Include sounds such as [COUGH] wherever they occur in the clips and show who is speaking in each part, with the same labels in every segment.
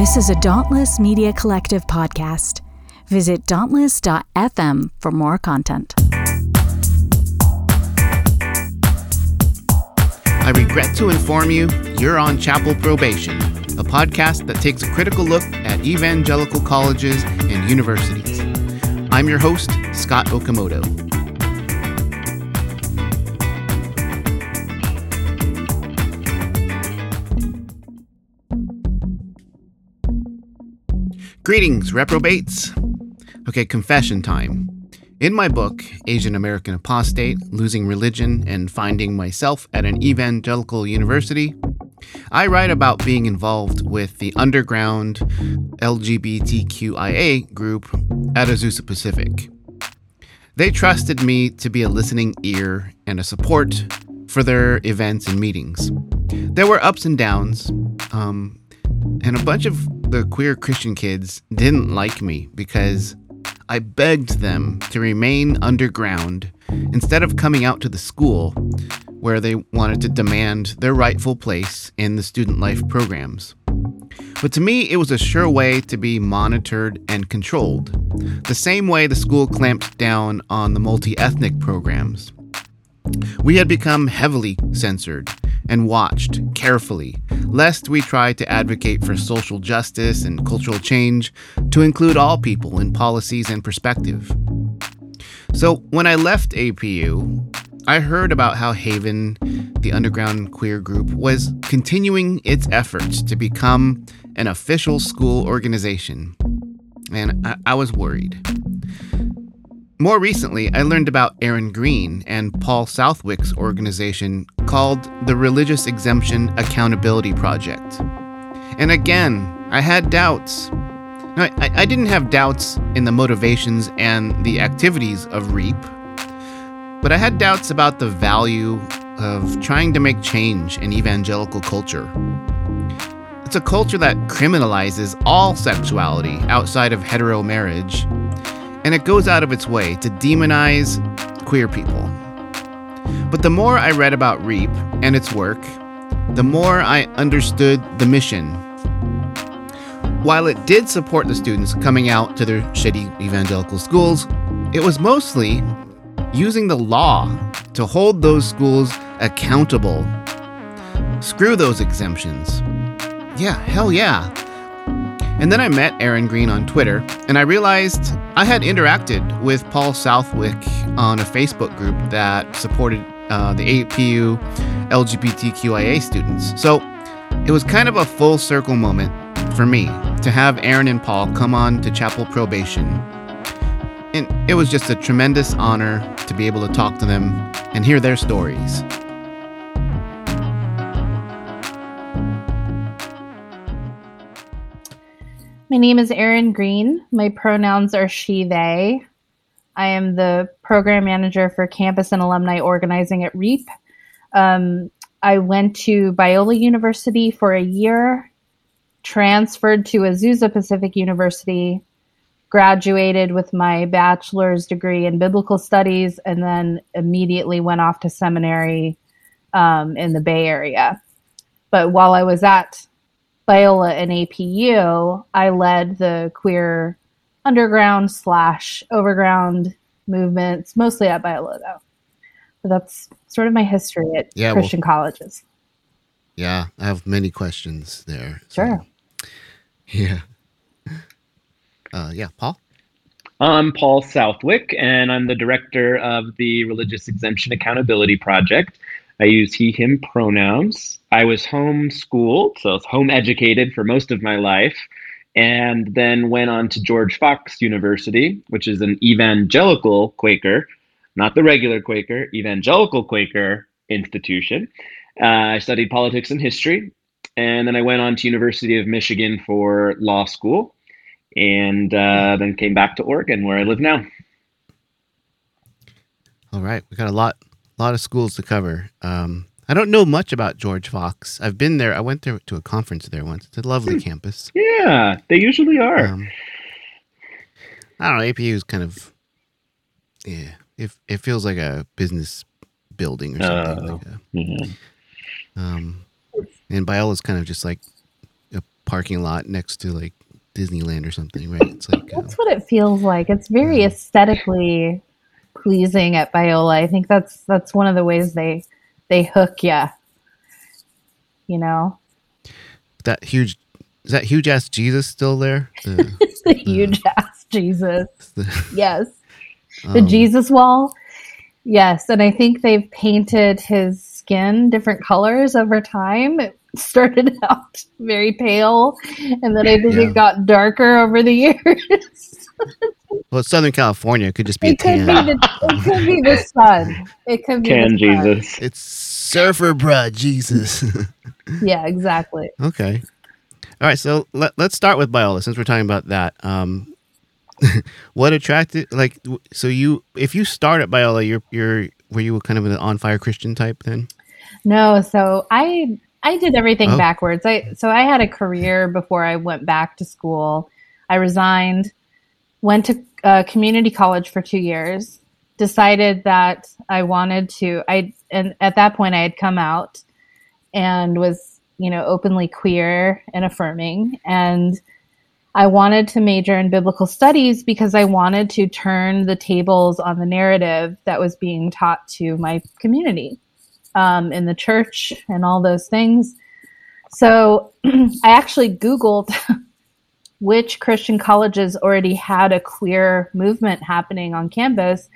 Speaker 1: This is a Dauntless Media Collective podcast. Visit dauntless.fm for more content.
Speaker 2: I regret to inform you, you're on Chapel Probation, a podcast that takes a critical look at evangelical colleges and universities. I'm your host, Scott Okamoto. Greetings, reprobates. Okay, confession time. In my book, Asian American Apostate Losing Religion and Finding Myself at an Evangelical University, I write about being involved with the underground LGBTQIA group at Azusa Pacific. They trusted me to be a listening ear and a support for their events and meetings. There were ups and downs, um, and a bunch of the queer Christian kids didn't like me because I begged them to remain underground instead of coming out to the school where they wanted to demand their rightful place in the student life programs. But to me, it was a sure way to be monitored and controlled, the same way the school clamped down on the multi ethnic programs. We had become heavily censored and watched carefully, lest we try to advocate for social justice and cultural change to include all people in policies and perspective. So when I left APU, I heard about how Haven, the underground queer group, was continuing its efforts to become an official school organization. And I, I was worried. More recently, I learned about Erin Green and Paul Southwick's organization called the Religious Exemption Accountability Project. And again, I had doubts. No, I, I didn't have doubts in the motivations and the activities of REAP, but I had doubts about the value of trying to make change in evangelical culture. It's a culture that criminalizes all sexuality outside of hetero marriage and it goes out of its way to demonize queer people. But the more I read about REAP and its work, the more I understood the mission. While it did support the students coming out to their shitty evangelical schools, it was mostly using the law to hold those schools accountable. Screw those exemptions. Yeah, hell yeah. And then I met Erin Green on Twitter, and I realized I had interacted with Paul Southwick on a Facebook group that supported uh, the APU LGBTQIA students. So it was kind of a full circle moment for me to have Erin and Paul come on to Chapel Probation. And it was just a tremendous honor to be able to talk to them and hear their stories.
Speaker 3: My name is Erin Green. My pronouns are she, they. I am the program manager for campus and alumni organizing at REAP. Um, I went to Biola University for a year, transferred to Azusa Pacific University, graduated with my bachelor's degree in biblical studies, and then immediately went off to seminary um, in the Bay Area. But while I was at Biola and APU, I led the queer underground slash overground movements, mostly at Biola though. But that's sort of my history at yeah, Christian well, colleges.
Speaker 2: Yeah, I have many questions there.
Speaker 3: So. Sure.
Speaker 2: Yeah. [LAUGHS] Uh, yeah, Paul?
Speaker 4: I'm Paul Southwick, and I'm the director of the Religious Exemption Accountability Project. I use he, him pronouns. I was homeschooled, so I was home educated for most of my life, and then went on to George Fox University, which is an evangelical Quaker, not the regular Quaker, evangelical Quaker institution. Uh, I studied politics and history, and then I went on to University of Michigan for law school, and uh, then came back to Oregon, where I live now.
Speaker 2: All right, we got a lot, lot of schools to cover. Um, I don't know much about George Fox. I've been there. I went there to a conference there once. It's a lovely hmm. campus.
Speaker 4: Yeah, they usually are. Um,
Speaker 2: I don't know. APU is kind of yeah. It it feels like a business building or something. Uh, like a, mm-hmm. Um, and Biola's kind of just like a parking lot next to like Disneyland or something, right? It's like uh,
Speaker 3: That's what it feels like. It's very
Speaker 2: Yeah.
Speaker 3: aesthetically pleasing at Biola. I think that's that's one of the ways they they hook you. You know,
Speaker 2: that huge. Is that huge ass Jesus still there? [LAUGHS] The,
Speaker 3: the huge ass Jesus.
Speaker 2: the, [LAUGHS]
Speaker 3: Yes, the
Speaker 2: um,
Speaker 3: Jesus wall. Yes, and I think they've painted his skin different colors over time. It started [LAUGHS] out very pale, and then I think
Speaker 2: Yeah.
Speaker 3: it got darker over the years.
Speaker 2: Well, Southern California. Could just be a
Speaker 3: it could
Speaker 2: tan.
Speaker 3: be the it could be the [LAUGHS] sun. It could be
Speaker 4: Can
Speaker 3: the sun.
Speaker 4: Jesus.
Speaker 2: It's surfer bruh Jesus. [LAUGHS]
Speaker 3: Yeah, exactly.
Speaker 2: okay. All right. So let, let's start with Biola since we're talking about that. Um, [LAUGHS] what attracted like so you if you start at Biola, you're you're were you kind of an on fire Christian type then?
Speaker 3: No, so I I did everything
Speaker 2: Oh.
Speaker 3: backwards. I so I had a career before I went back to school. I resigned, went to community college for two years. Decided that I wanted to. I and at that point I had come out and was you know openly queer and affirming and I wanted to major in biblical studies because I wanted to turn the tables on the narrative that was being taught to my community um, in the church and all those things. So [CLEARS THROAT] I actually Googled [LAUGHS] which Christian colleges already had a queer movement happening on campus,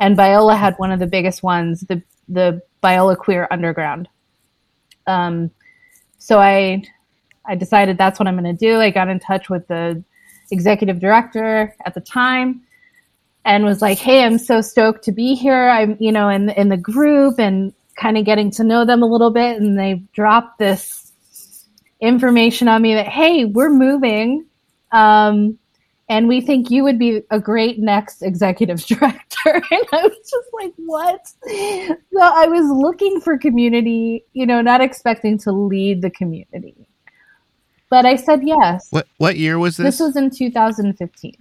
Speaker 3: and Biola had one of the biggest ones, the the Biola Queer Underground. Um, so I I decided that's what I'm going to do. I got in touch with the executive director at the time and was like, "Hey, I'm so stoked to be here. I'm, you know, in in the group and kind of getting to know them a little bit." And they dropped this information on me that, "Hey, we're moving, um, and we think you would be a great next executive [LAUGHS] director." and I was just like, "What?" So I was looking for community, you know, not expecting to lead the community, but I said yes.
Speaker 2: What what year was this?
Speaker 3: This was in 2015.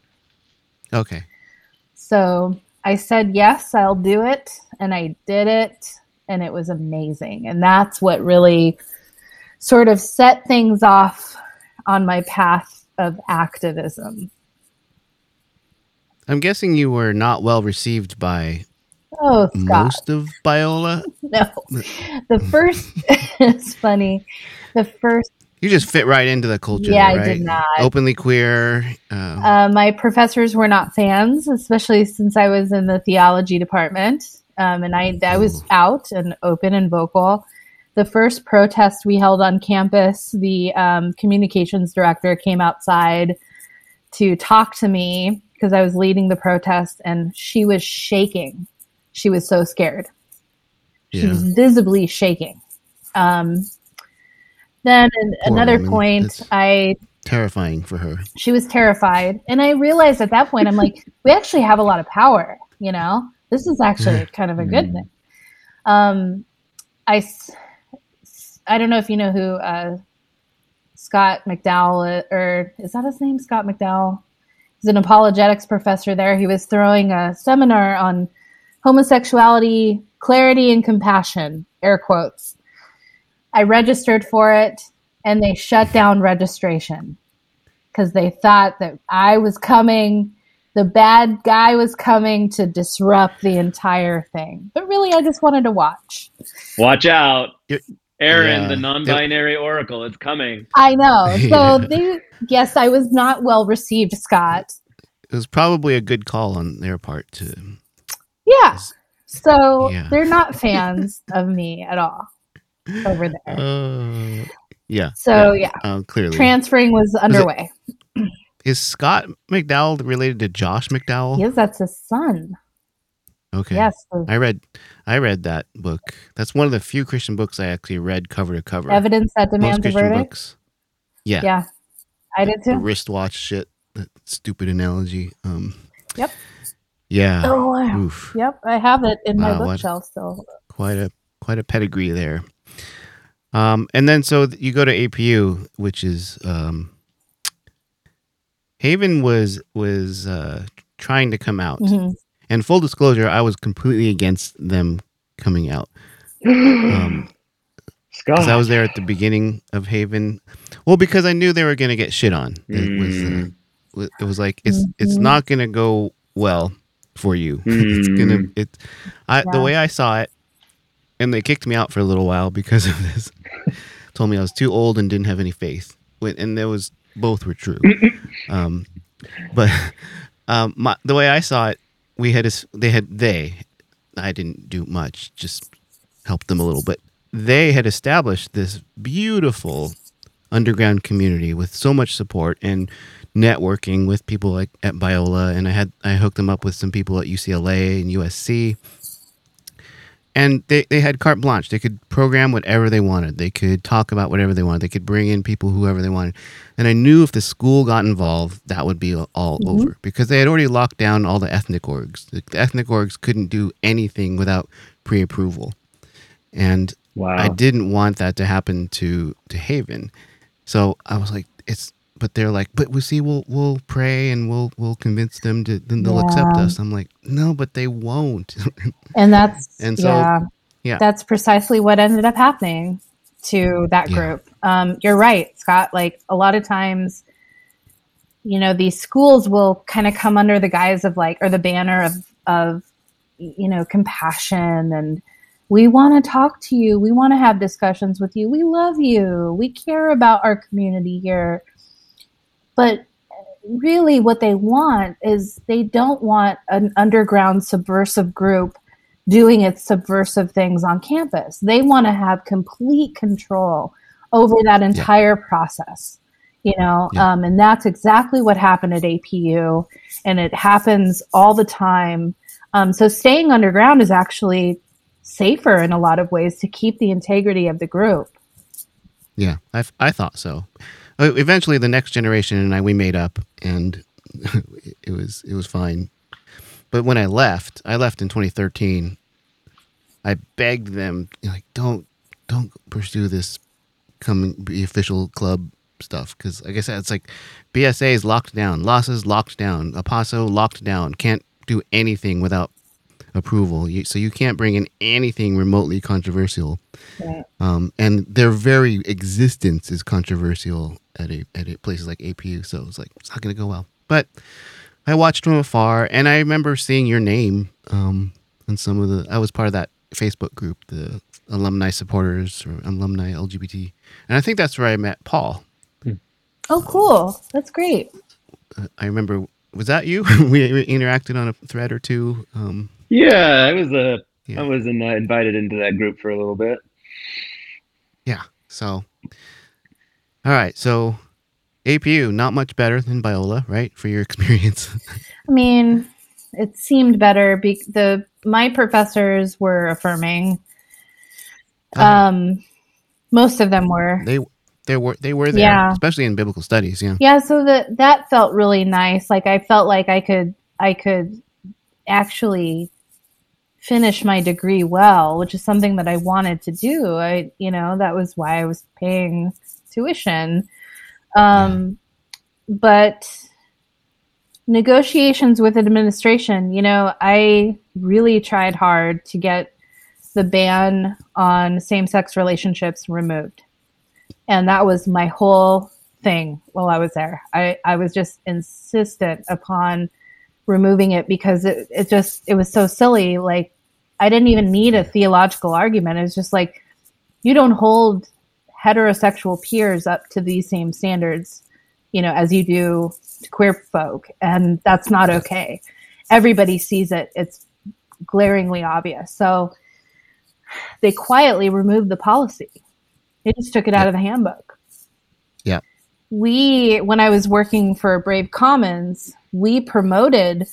Speaker 2: okay.
Speaker 3: So I said, yes, I'll do it. And I did it. And it was amazing. And that's what really sort of set things off on my path of activism.
Speaker 2: I'm guessing you were not well received by
Speaker 3: Oh, Scott.
Speaker 2: most of Biola. [LAUGHS]
Speaker 3: No. The first, [LAUGHS] it's funny. The first,
Speaker 2: You just fit right into the culture.
Speaker 3: Yeah, I
Speaker 2: right?
Speaker 3: did not.
Speaker 2: Openly queer. Um,
Speaker 3: uh, my professors were not fans, especially since I was in the theology department. Um, and I, I was out and open and vocal. The first protest we held on campus, the um, communications director came outside to talk to me because I was leading the protest, and she was shaking. She was so scared. She
Speaker 2: yeah.
Speaker 3: was visibly shaking. Um, then
Speaker 2: Poor
Speaker 3: another
Speaker 2: woman.
Speaker 3: point,
Speaker 2: That's-
Speaker 3: I
Speaker 2: Terrifying for her.
Speaker 3: she was terrified and i realized at that point i'm like [LAUGHS] we actually have a lot of power you know this is actually kind of a good
Speaker 2: Mm.
Speaker 3: thing um i i don't know if you know who uh scott mcdowell or is that his name scott mcdowell he's an apologetics professor there he was throwing a seminar on homosexuality clarity and compassion air quotes i registered for it and they shut down registration because they thought that I was coming, the bad guy was coming to disrupt the entire thing. But really, I just wanted to watch.
Speaker 4: Watch out.
Speaker 2: You're-
Speaker 4: Erin,
Speaker 2: yeah.
Speaker 4: the non binary oracle, it's coming.
Speaker 3: I know. [LAUGHS]
Speaker 2: Yeah.
Speaker 3: So they, yes, I was not well received, Scott.
Speaker 2: It was probably a good call on their part to.
Speaker 3: Yeah. So
Speaker 2: Yeah.
Speaker 3: they're not fans [LAUGHS] of me at all over there.
Speaker 2: Uh, yeah.
Speaker 3: So yeah,
Speaker 2: Uh, clearly.
Speaker 3: transferring was underway.
Speaker 2: Is Scott McDowell related to Josh McDowell?
Speaker 3: Yes, that's his son.
Speaker 2: Okay.
Speaker 3: Yes,
Speaker 2: I read I read that book. That's one of the few Christian books I actually read cover to cover.
Speaker 3: evidence that
Speaker 2: Most
Speaker 3: demands a
Speaker 2: Christian
Speaker 3: verdict.
Speaker 2: books. Yeah.
Speaker 3: Yeah, I did
Speaker 2: The
Speaker 3: too.
Speaker 2: wristwatch shit. That stupid analogy. Um
Speaker 3: Yep.
Speaker 2: Yeah.
Speaker 3: Oh wow.
Speaker 2: Oof.
Speaker 3: Yep, I have it in my
Speaker 2: Wow,
Speaker 3: bookshelf still.
Speaker 2: Quite a quite a pedigree there. Um and then so you go to APU, which is um Haven was was uh trying to come out.
Speaker 3: Mhm.
Speaker 2: And full disclosure, I was completely against them coming out. Um [SIGHS]
Speaker 4: Scott.
Speaker 2: because I was there at the beginning of Haven. Well, because I knew they were going to get shit on. It was
Speaker 4: Mm.
Speaker 2: uh, it was like it's it's
Speaker 3: Mhm.
Speaker 2: not going to go well for you. [LAUGHS] it's gonna
Speaker 4: Mm.
Speaker 2: it. I the way I saw it, and they kicked me out for a little while because [LAUGHS] of this. Told me I was too old and didn't have any faith, When- and there was both were true. [LAUGHS] um, but um, my, the way I saw it, we had this, they had they. I didn't do much, just helped them a little, but they had established this beautiful underground community with so much support and networking with people like at Biola and I had I hooked them up with some people at UCLA and USC. And they, they had carte blanche. They could program whatever they wanted. They could talk about whatever they wanted. They could bring in people whoever they wanted. And I knew if the school got involved, that would be all mm-hmm. over because they had already locked down all the ethnic orgs. The, ethnic orgs couldn't do anything without pre approval. And
Speaker 4: wow.
Speaker 2: I didn't want that to happen to to Haven. So I was like, it's but they're like, but we see we'll we'll pray and we'll we'll convince them to then they'll accept us. I'm like, no, but they won't. [LAUGHS]
Speaker 3: And that's
Speaker 2: And so-
Speaker 3: yeah,
Speaker 2: yeah.
Speaker 3: that's precisely what ended up happening to that
Speaker 2: Yeah.
Speaker 3: group. Um, you're right, Scott. Like a lot of times, you know, these schools will kind of come under the guise of like, or the banner of of you know compassion and we want to talk to you. We want to have discussions with you. We love you. We care about our community here. But really, what they want is they don't want an underground subversive group doing its subversive things on campus. They want to have complete control over that entire process. You know,
Speaker 2: Yeah.
Speaker 3: um, and that's exactly what happened at APU, and it happens all the time. Um, so staying underground is actually safer in a lot of ways to keep the integrity of the group.
Speaker 2: yeah, I I thought so. Uh, Eventually, the next generation and I we made up, and [LAUGHS] it was it was fine. But when I left, I left in 2013. I begged them like, don't don't pursue this come be official club stuff because like i said it's like bsa is locked down losses locked down apaso locked down can't do anything without approval you, so you can't bring in anything remotely controversial
Speaker 3: Right.
Speaker 2: um, and their very existence is controversial at a, at a places like apu so it's like it's not going to go well but i watched from afar and i remember seeing your name um, on some of the i was part of that facebook group the alumni supporters or alumni lgbt and i think that's where i met paul
Speaker 3: Oh, cool. That's great.
Speaker 2: uh, I remember. Was that you? [LAUGHS] we, we interacted on a thread or two. Um,
Speaker 4: Yeah, I was uh,
Speaker 2: Yeah.
Speaker 4: I was in, uh, invited into that group for a little bit.
Speaker 2: yeah. So, all right. So, APU not much better than Biola, right? For your [LAUGHS] experience.
Speaker 3: I mean, it seemed better. Be- the my professors were affirming. Um, most of them were.
Speaker 2: they they were they were there,
Speaker 3: Yeah.
Speaker 2: especially in biblical studies. Yeah.
Speaker 3: Yeah, so that that felt really nice. Like I felt like I could I could actually finish my degree well, which is something that I wanted to do. I you know, that was why I was paying tuition. Um but negotiations with administration, you know, I really tried hard to get the ban on same-sex relationships removed. And that was my whole thing while I was there. I, I was just insistent upon removing it because it, it just it was so silly. Like I didn't even need a theological argument. It was just like you don't hold heterosexual peers up to these same standards, you know, as you do to queer folk. And that's not okay. Everybody sees it. It's glaringly obvious. So they quietly removed the policy. They just took it out of the handbook.
Speaker 2: Yeah.
Speaker 3: We, when I was working for Brave Commons, we promoted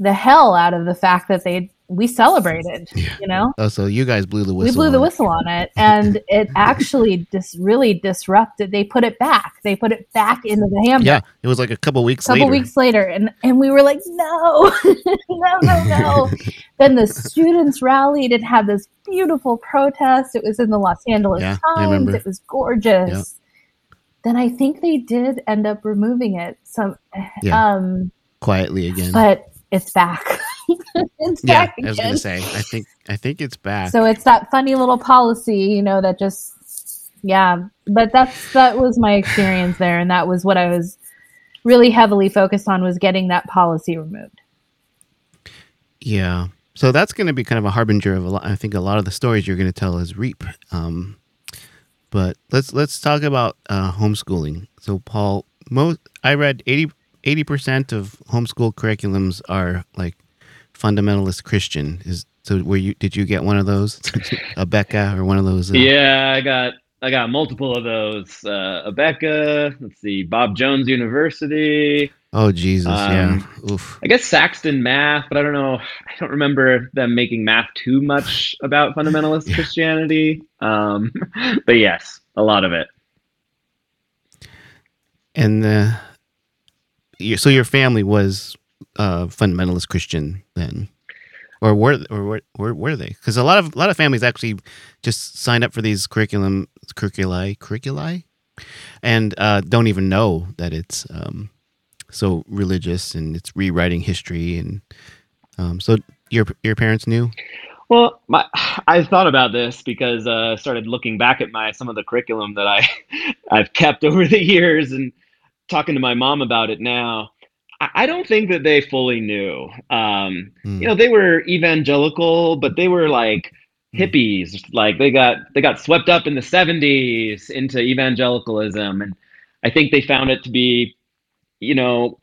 Speaker 3: the hell out of the fact that they we celebrated.
Speaker 2: Yeah.
Speaker 3: You know,
Speaker 2: Oh, so you guys blew the whistle.
Speaker 3: we blew the
Speaker 2: it.
Speaker 3: whistle on it, and [LAUGHS] it actually dis- really disrupted. They put it back. They put it back into the handbook
Speaker 2: Yeah, it was like a couple weeks a
Speaker 3: couple
Speaker 2: later.
Speaker 3: weeks later and and we were like no [LAUGHS] no no no [LAUGHS] then the students rallied and had this beautiful protest it was in the los angeles
Speaker 2: Yeah,
Speaker 3: times it was gorgeous
Speaker 2: Yeah.
Speaker 3: Then i think they did end up removing it some
Speaker 2: Yeah.
Speaker 3: um
Speaker 2: quietly again.
Speaker 3: but it's back [LAUGHS] it's
Speaker 2: Yeah,
Speaker 3: back
Speaker 2: I was gonna say. I think I think it's back.
Speaker 3: So it's that funny little policy, you know, that just yeah. But that's that was my experience there, and that was what I was really heavily focused on was getting that policy removed.
Speaker 2: Yeah. So that's going to be kind of a harbinger of a lot. I think a lot of the stories you're going to tell is Reap. Um, but let's let's talk about uh, homeschooling. So Paul, most I read 80 percent of homeschool curriculums are like fundamentalist Christian. Is so were you did you get one of those, [LAUGHS] Abeka or one of those? uh,
Speaker 4: Yeah, I got I got multiple of those. Uh, Abeka, let's see, Bob Jones University.
Speaker 2: Oh Jesus, yeah.
Speaker 4: Um,
Speaker 2: Oof.
Speaker 4: I guess Saxon Math, but I don't know. I don't remember them making math too much about fundamentalist [LAUGHS]
Speaker 2: Yeah.
Speaker 4: Christianity. Um, [LAUGHS] but yes, a lot of it.
Speaker 2: And uh, your, so your family was uh, fundamentalist Christian then, or were or were, were, were they? Because a lot of a lot of families actually just sign up for these curriculum curriculi curriculi, and uh, don't even know that it's um, so religious and it's rewriting history and um, so your your parents knew.
Speaker 4: Well, my, [SIGHS] I thought about this because uh, I started looking back at my some of the curriculum that I [LAUGHS] I've kept [LAUGHS] over the years and talking to my mom about it now. I, I don't think that they fully knew. Um,
Speaker 2: Hmm.
Speaker 4: you know, they were evangelical, but they were like hippies. Like they got they got swept up in the '70s into evangelicalism, and I think they found it to be, you know,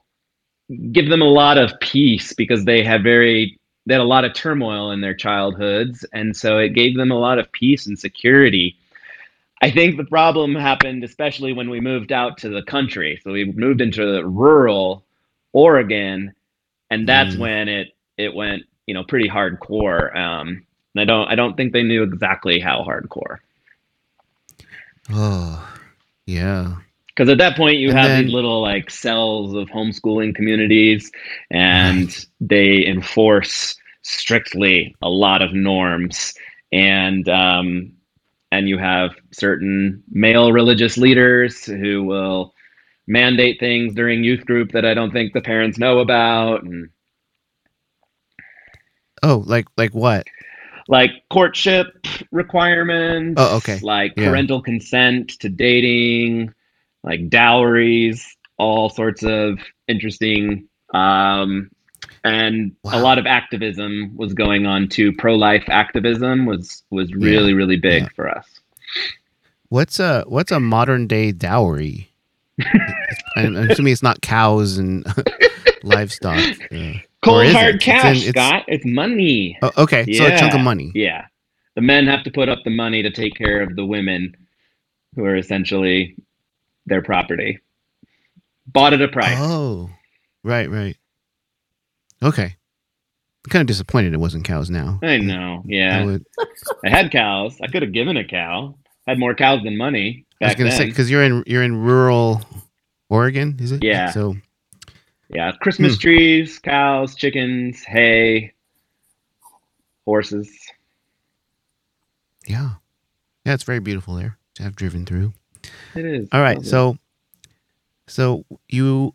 Speaker 4: give them a lot of peace because they had very they had a lot of turmoil in their childhoods. And so it gave them a lot of peace and security. I think the problem happened especially when we moved out to the country. So we moved into the rural oregon and that's
Speaker 2: Mm.
Speaker 4: when it it went you know pretty hardcore. Um and i don't i don't think they knew exactly how hardcore.
Speaker 2: Oh, [SIGHS] yeah.
Speaker 4: Because at that point you
Speaker 2: And
Speaker 4: have
Speaker 2: then-
Speaker 4: these little like cells of homeschooling communities and
Speaker 2: Right.
Speaker 4: they enforce strictly a lot of norms and um, and you have certain male religious leaders who will mandate things during youth group that I don't think the parents know about and
Speaker 2: Oh, like like what?
Speaker 4: like courtship requirements
Speaker 2: Oh, okay.
Speaker 4: like
Speaker 2: Yeah.
Speaker 4: parental consent to dating like dowries all sorts of interesting um and a lot of activism was going on too pro-life activism was was really really big
Speaker 2: yeah.
Speaker 4: for us
Speaker 2: What's a what's a modern day dowry? [LAUGHS] I'm, I'm assuming it's not cows and [LAUGHS] livestock. uh,
Speaker 4: cold hard
Speaker 2: it? It's
Speaker 4: cash
Speaker 2: in- it's-
Speaker 4: scott it's money
Speaker 2: Oh, okay, so a chunk of money.
Speaker 4: yeah the men have to put up the money to take care of the women who are essentially their property bought at a price
Speaker 2: Oh, right, right. Okay. I'm kind of disappointed it wasn't cows now.
Speaker 4: I know.
Speaker 2: I,
Speaker 4: Yeah.
Speaker 2: would,
Speaker 4: I had cows. I could have given a cow. Had more cows than money
Speaker 2: I was
Speaker 4: back
Speaker 2: gonna say
Speaker 4: then.
Speaker 2: because you're in you're in rural Oregon, is it?
Speaker 4: Yeah.
Speaker 2: So
Speaker 4: yeah. Christmas
Speaker 2: Hmm.
Speaker 4: trees, cows, chickens, hay, horses.
Speaker 2: yeah, yeah, it's very beautiful there. to have driven through.
Speaker 4: It is.
Speaker 2: All right,
Speaker 4: lovely.
Speaker 2: so so you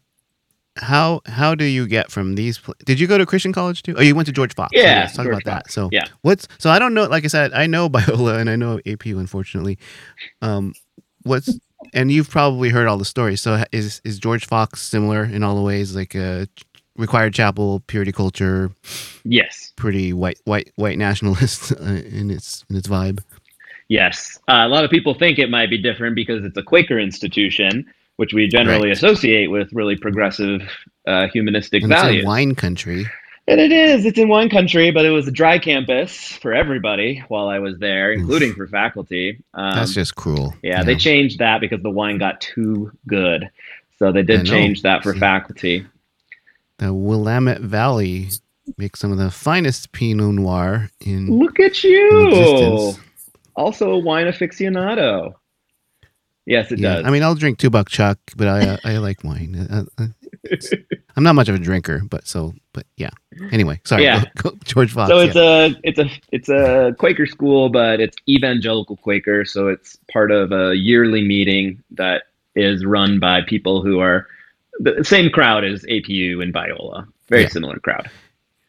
Speaker 2: how how do you get from these? Pl- Did you go to Christian college too? Oh, you went to George Fox.
Speaker 4: Yeah,
Speaker 2: let's talk
Speaker 4: George
Speaker 2: about that. So
Speaker 4: Yeah.
Speaker 2: what's so I don't know. Like I said, I know [LAUGHS] Biola and I know APU. Unfortunately, um, what's and you've probably heard all the stories. So is is George Fox similar in all the ways? Like a required chapel, purity culture,
Speaker 4: yes.
Speaker 2: pretty white white white nationalist [LAUGHS] uh, in its in its vibe.
Speaker 4: Yes. Uh, a lot of people think it might be different because it's a Quaker institution, which we generally
Speaker 2: Right.
Speaker 4: associate with really progressive uh, humanistic
Speaker 2: And it's
Speaker 4: values.
Speaker 2: in wine country.
Speaker 4: And it is. It's in wine country, but it was a dry campus for everybody while I was there,
Speaker 2: Oof.
Speaker 4: including for faculty. Um,
Speaker 2: That's just cruel.
Speaker 4: Yeah, they changed that because the wine got too good. So they did change that for
Speaker 2: See.
Speaker 4: faculty.
Speaker 2: the Willamette Valley makes some of the finest Pinot Noir in,
Speaker 4: Look at
Speaker 2: in
Speaker 4: you.
Speaker 2: existence.
Speaker 4: Also a wine aficionado. Yes, it
Speaker 2: Yeah,
Speaker 4: does.
Speaker 2: I mean, I'll drink two buck chuck, but I uh, I like wine. Uh, uh, [LAUGHS] I'm not much of a drinker, but so but yeah. Anyway, sorry,
Speaker 4: Yeah.
Speaker 2: go, go, George Fox.
Speaker 4: so it's
Speaker 2: yeah.
Speaker 4: a it's a it's a Quaker school, but it's evangelical Quaker, so it's part of a yearly meeting that is run by people who are the same crowd as APU and Biola. Very
Speaker 2: Yeah.
Speaker 4: similar crowd.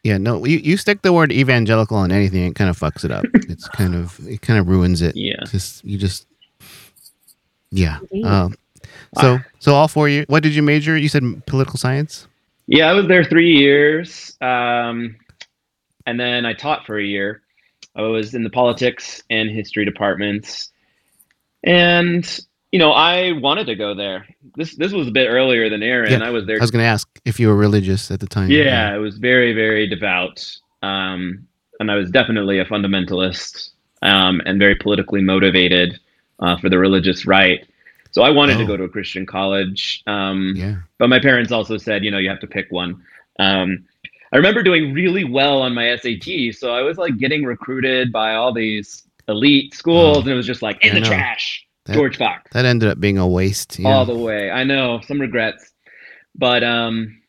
Speaker 2: Yeah, no, you, you stick the word evangelical on anything, it kind of fucks it up. [LAUGHS] it's kind of it kind of ruins it.
Speaker 4: Yeah.
Speaker 2: Just you just yeah. Um, so so all four years. What did you major? You said political science.
Speaker 4: Yeah, I was there three years, um, and then I taught for a year. I was in the politics and history departments, and you know, I wanted to go there. This this was a bit earlier than Erin.
Speaker 2: Yeah,
Speaker 4: I was there.
Speaker 2: I was going to ask if you were religious at the time.
Speaker 4: yeah, I was very very devout, um, and I was definitely a fundamentalist um, and very politically motivated uh, for the religious right. So I wanted to
Speaker 2: Oh.
Speaker 4: go to a Christian college. Um,
Speaker 2: Yeah.
Speaker 4: but my parents also said, you know, you have to pick one. Um, I remember doing really well on my SAT, so I was like getting recruited by all these elite schools,
Speaker 2: Oh.
Speaker 4: and it was just like in
Speaker 2: I
Speaker 4: the
Speaker 2: know.
Speaker 4: trash,
Speaker 2: That-
Speaker 4: George Fox,
Speaker 2: That ended up being a waste. Yeah.
Speaker 4: all the way. I know some regrets, but um,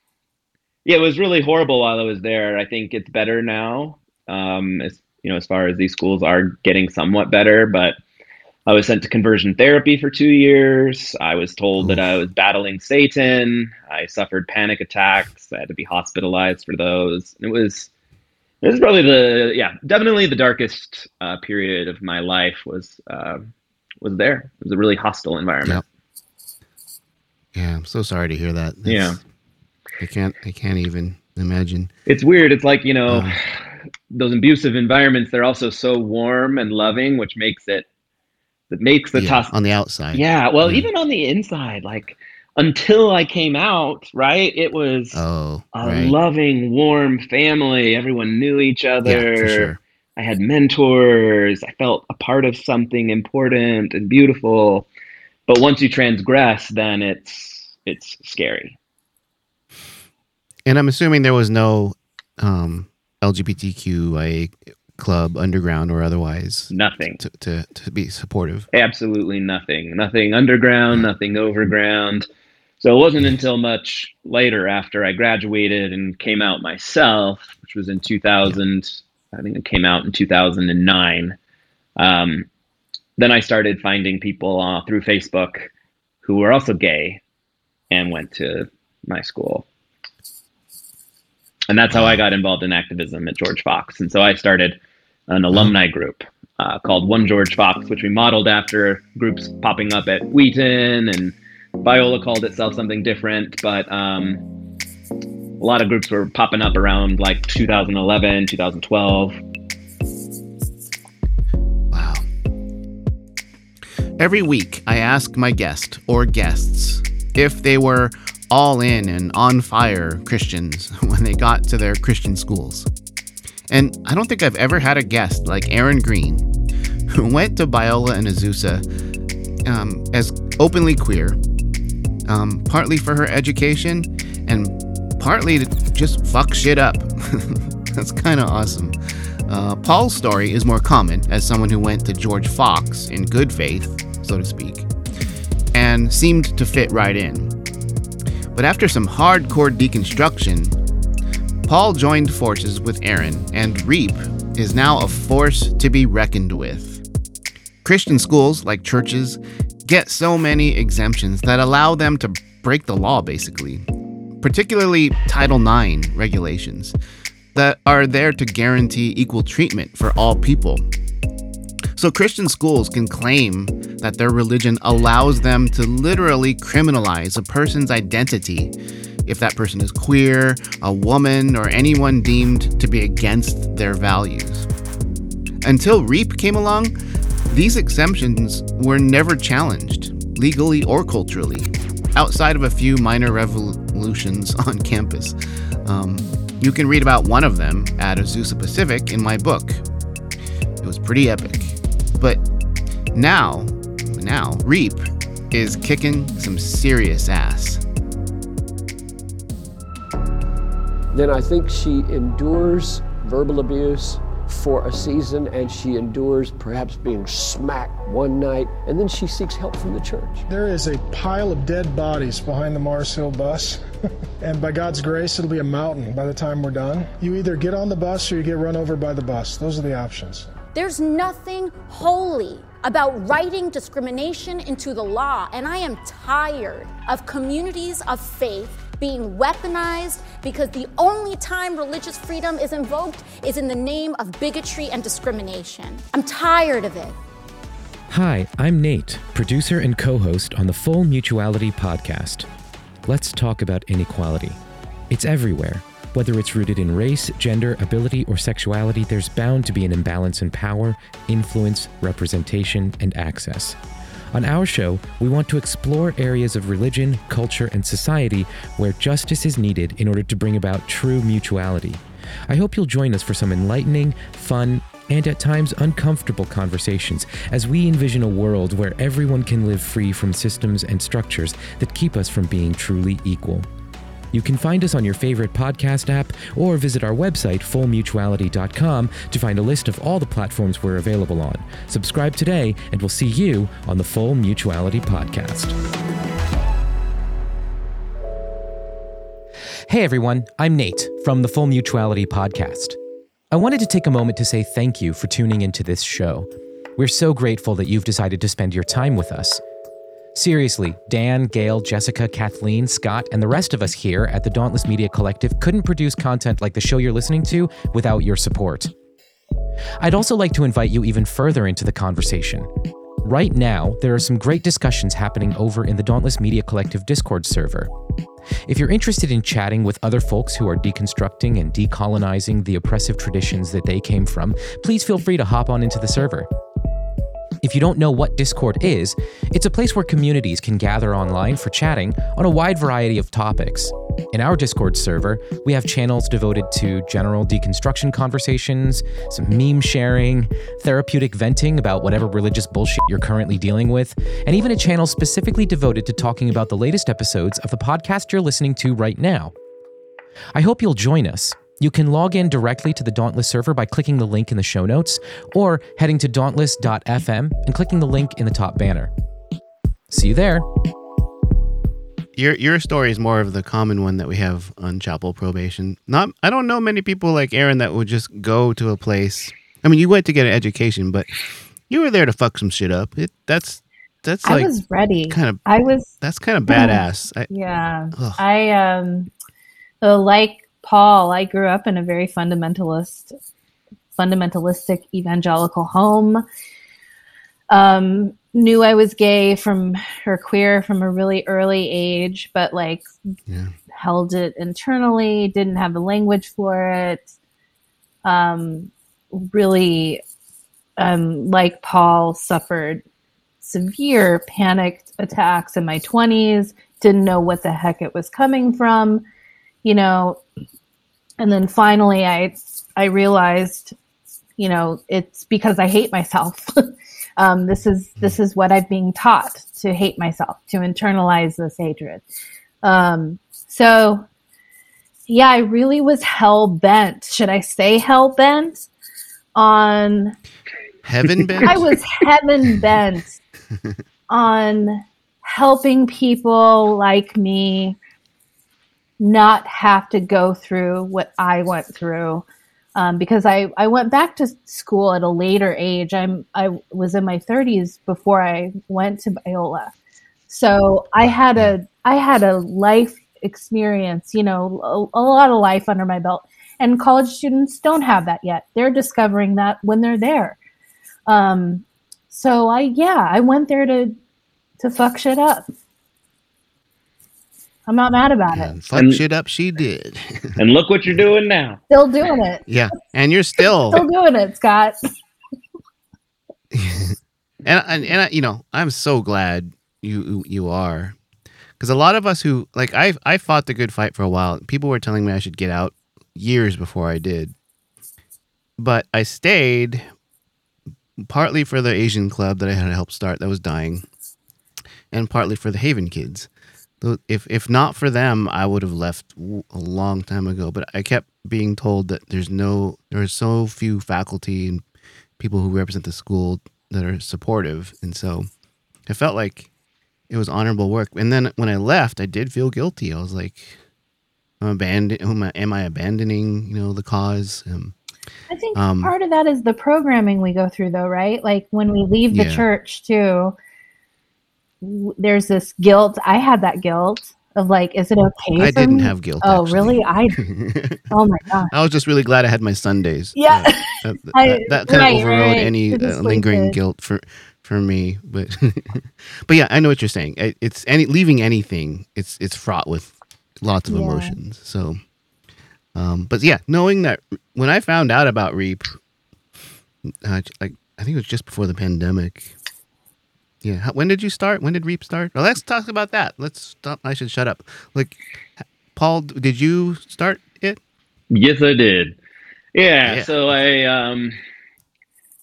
Speaker 4: yeah, it was really horrible while I was there. I think it's better now. Um, as you know, as far as these schools are getting somewhat better, but I was sent to conversion therapy for two years. I was told that I was battling Satan. I suffered panic attacks. I had to be hospitalized for those. It was this is probably the yeah definitely the darkest uh, period of my life was uh, was there. It was a really hostile environment.
Speaker 2: yeah. I'm so sorry to hear that. That's-
Speaker 4: Yeah.
Speaker 2: I can't. I can't even imagine.
Speaker 4: It's weird. It's like you know
Speaker 2: Um,
Speaker 4: those abusive environments. They're also so warm and loving, which makes it that makes the
Speaker 2: yeah,
Speaker 4: tough
Speaker 2: on the outside.
Speaker 4: Yeah, well,
Speaker 2: Yeah.
Speaker 4: even on the inside, like until I came out, right? It was
Speaker 2: Oh.
Speaker 4: a
Speaker 2: right.
Speaker 4: loving, warm family. Everyone knew each other.
Speaker 2: Yeah, for sure.
Speaker 4: I had mentors. I felt a part of something important and beautiful. But once you transgress, then it's it's scary.
Speaker 2: And I'm assuming there was no um, LGBTQIA club, underground or otherwise,
Speaker 4: Nothing.
Speaker 2: to, to, to be supportive.
Speaker 4: Absolutely nothing. Nothing underground, nothing overground. So it wasn't until much later after I graduated and came out myself, which was in 2000. I think it came out in 2009. Um, then I started finding people uh, through Facebook who were also gay and went to my school. And that's how I got involved in activism at George Fox. And so I started an alumni group uh, called One George Fox, which we modeled after groups popping up at Wheaton, and Biola called itself something different. But um, a lot of groups were popping up around like 2011, 2012.
Speaker 2: Wow. Every week, I ask my guest or guests if they were all in and on fire Christians [LAUGHS] when they got to their Christian schools. And I don't think I've ever had a guest like Erin Green, who went to Biola and Azusa um, as openly queer, um, partly for her education and partly to just fuck shit up. [LAUGHS] That's kind of awesome. Uh, Paul's story is more common as someone who went to George Fox in good faith, so to speak, and seemed to fit right in. But after some hardcore deconstruction, Paul joined forces with Erin, and REAP is now a force to be reckoned with. Christian schools, like churches, get so many exemptions that allow them to break the law, basically, particularly Title IX regulations that are there to guarantee equal treatment for all people. So Christian schools can claim that their religion allows them to literally criminalize a person's identity if that person is queer, a woman, or anyone deemed to be against their values. Until REAP came along, these exemptions were never challenged, legally or culturally, outside of a few minor revolutions [LAUGHS] on campus. Um, you can read about one of them at Azusa Pacific in my book. It was pretty epic. But now, now, REAP is kicking some serious ass.
Speaker 5: then I think she endures verbal abuse for a season and she endures perhaps being smacked one night and then she seeks help from the church.
Speaker 6: There is a pile of dead bodies behind the Mars Hill bus. [LAUGHS] and by God's grace, it'll be a mountain by the time we're done. You either get on the bus or you get run over by the bus. Those are the options.
Speaker 7: There's nothing holy about writing discrimination into the law, and I am tired of communities of faith being weaponized because the only time religious freedom is invoked is in the name of bigotry and discrimination. I'm tired of it.
Speaker 8: Hi, I'm Nate, producer and co host on the Full Mutuality podcast. Let's talk about inequality. It's everywhere. Whether it's rooted in race, gender, ability, or sexuality, there's bound to be an imbalance in power, influence, representation, and access. On our show, we want to explore areas of religion, culture, and society where justice is needed in order to bring about true mutuality. I hope you'll join us for some enlightening, fun, and at times uncomfortable conversations as we envision a world where everyone can live free from systems and structures that keep us from being truly equal. You can find us on your favorite podcast app or visit our website, fullmutuality.com, to find a list of all the platforms we're available on. Subscribe today, and we'll see you on the Full Mutuality Podcast. Hey everyone, I'm Nate from the Full Mutuality Podcast. I wanted to take a moment to say thank you for tuning into this show. We're so grateful that you've decided to spend your time with us. Seriously, Dan, Gail, Jessica, Kathleen, Scott, and the rest of us here at the Dauntless Media Collective couldn't produce content like the show you're listening to without your support. I'd also like to invite you even further into the conversation. Right now, there are some great discussions happening over in the Dauntless Media Collective Discord server. If you're interested in chatting with other folks who are deconstructing and decolonizing the oppressive traditions that they came from, please feel free to hop on into the server. If you don't know what Discord is, it's a place where communities can gather online for chatting on a wide variety of topics. In our Discord server, we have channels devoted to general deconstruction conversations, some meme sharing, therapeutic venting about whatever religious bullshit you're currently dealing with, and even a channel specifically devoted to talking about the latest episodes of the podcast you're listening to right now. I hope you'll join us. You can log in directly to the Dauntless server by clicking the link in the show notes or heading to dauntless.fm and clicking the link in the top banner. See you there.
Speaker 2: Your your story is more of the common one that we have on chapel probation. Not I don't know many people like Erin that would just go to a place. I mean, you went to get an education, but you were there to fuck some shit up. It that's that's like
Speaker 3: I was ready.
Speaker 2: kind of
Speaker 3: I was
Speaker 2: that's kind of [LAUGHS] badass. I,
Speaker 3: yeah.
Speaker 2: Ugh.
Speaker 3: I um so like Paul, I grew up in a very fundamentalist fundamentalistic evangelical home. Um knew I was gay from or queer from a really early age, but like
Speaker 2: yeah.
Speaker 3: held it internally, didn't have the language for it. Um, really, um, like Paul, suffered severe panic attacks in my 20s, didn't know what the heck it was coming from, you know. And then finally, I I realized, you know, it's because I hate myself. [LAUGHS] um, this is this is what I've been taught to hate myself, to internalize this hatred. Um, so, yeah, I really was hell bent. Should I say hell bent on?
Speaker 2: Heaven bent.
Speaker 3: I was heaven bent [LAUGHS] on helping people like me not have to go through what I went through. Um, because I, I went back to school at a later age. I'm I was in my 30s before I went to Biola, so I had a I had a life experience, you know, a, a lot of life under my belt. And college students don't have that yet. They're discovering that when they're there. Um, so I yeah, I went there to to fuck shit up. I'm not mad about it.
Speaker 2: And fuck
Speaker 4: And-
Speaker 2: shit up, she did. [LAUGHS]
Speaker 4: And look what you're doing now.
Speaker 3: Still doing it.
Speaker 2: yeah, and you're still [LAUGHS]
Speaker 3: Still doing it, Scott. [LAUGHS]
Speaker 2: and and, and I, you know i'm so glad you you are because a lot of us who like i i fought the good fight for a while people were telling me i should get out years before i did but i stayed partly for the asian club that i had helped start that was dying and partly for the haven kids Tho- if if not for them i would have left a long time ago but i kept being told that there's no there's so few faculty and people who represent the school that are supportive and so i felt like it was honorable work and then when i left i did feel guilty i was like i'm abandon am I, am I abandoning you know the cause um,
Speaker 3: I think
Speaker 2: Um,
Speaker 3: part of that is the programming we go through, though, right? Like when we leave the
Speaker 2: Yeah.
Speaker 3: church, too, there's this guilt. I had that guilt of like, is it okay?
Speaker 2: I didn't
Speaker 3: me?
Speaker 2: have guilt.
Speaker 3: Oh,
Speaker 2: actually.
Speaker 3: really? I. [LAUGHS] Oh my god.
Speaker 2: I was just really glad I had my Sundays.
Speaker 3: Yeah.
Speaker 2: Uh, that, [LAUGHS]
Speaker 3: I-
Speaker 2: that, that kind
Speaker 3: right,
Speaker 2: of overrode
Speaker 3: right.
Speaker 2: any uh, lingering guilt for for me. But [LAUGHS] but yeah, I know what you're saying. It- It's any leaving anything. It's it's fraught with lots of
Speaker 3: Yeah.
Speaker 2: emotions. So, um, but yeah, knowing that when I found out about Reap, uh, like I think it was just before the pandemic. Yeah. When did you start? When did Reap start? Well, let's talk about that. Let's stop. I should shut up. Like, Paul, did you start it?
Speaker 4: Yes, I did. Yeah,
Speaker 2: Yeah.
Speaker 4: so I um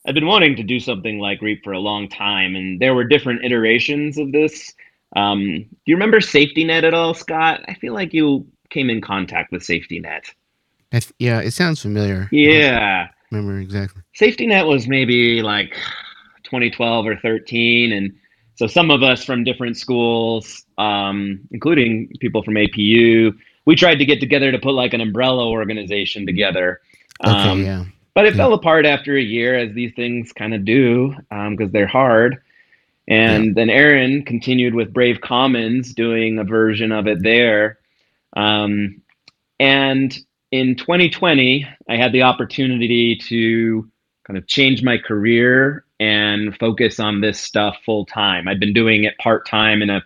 Speaker 4: I've been wanting to do something like Reap for a long time, and there were different iterations of this. Um, do you remember Safety Net at all, Scott? I feel like you came in contact with Safety Net.
Speaker 2: Yeah, it sounds familiar.
Speaker 4: Yeah.
Speaker 2: remember exactly.
Speaker 4: Safety Net was maybe like 2012 or 13, and so some of us from different schools, um, including people from APU, we tried to get together to put like an umbrella organization together.
Speaker 2: Okay,
Speaker 4: Um,
Speaker 2: yeah.
Speaker 4: but it
Speaker 2: Yeah.
Speaker 4: fell apart after a year, as these things kind of do, because they're hard. And then Erin continued with Brave Commons, doing a version of it there. Um, and in 2020, I had the opportunity to kind of change my career and focus on this stuff full time. I'd been doing it part time in a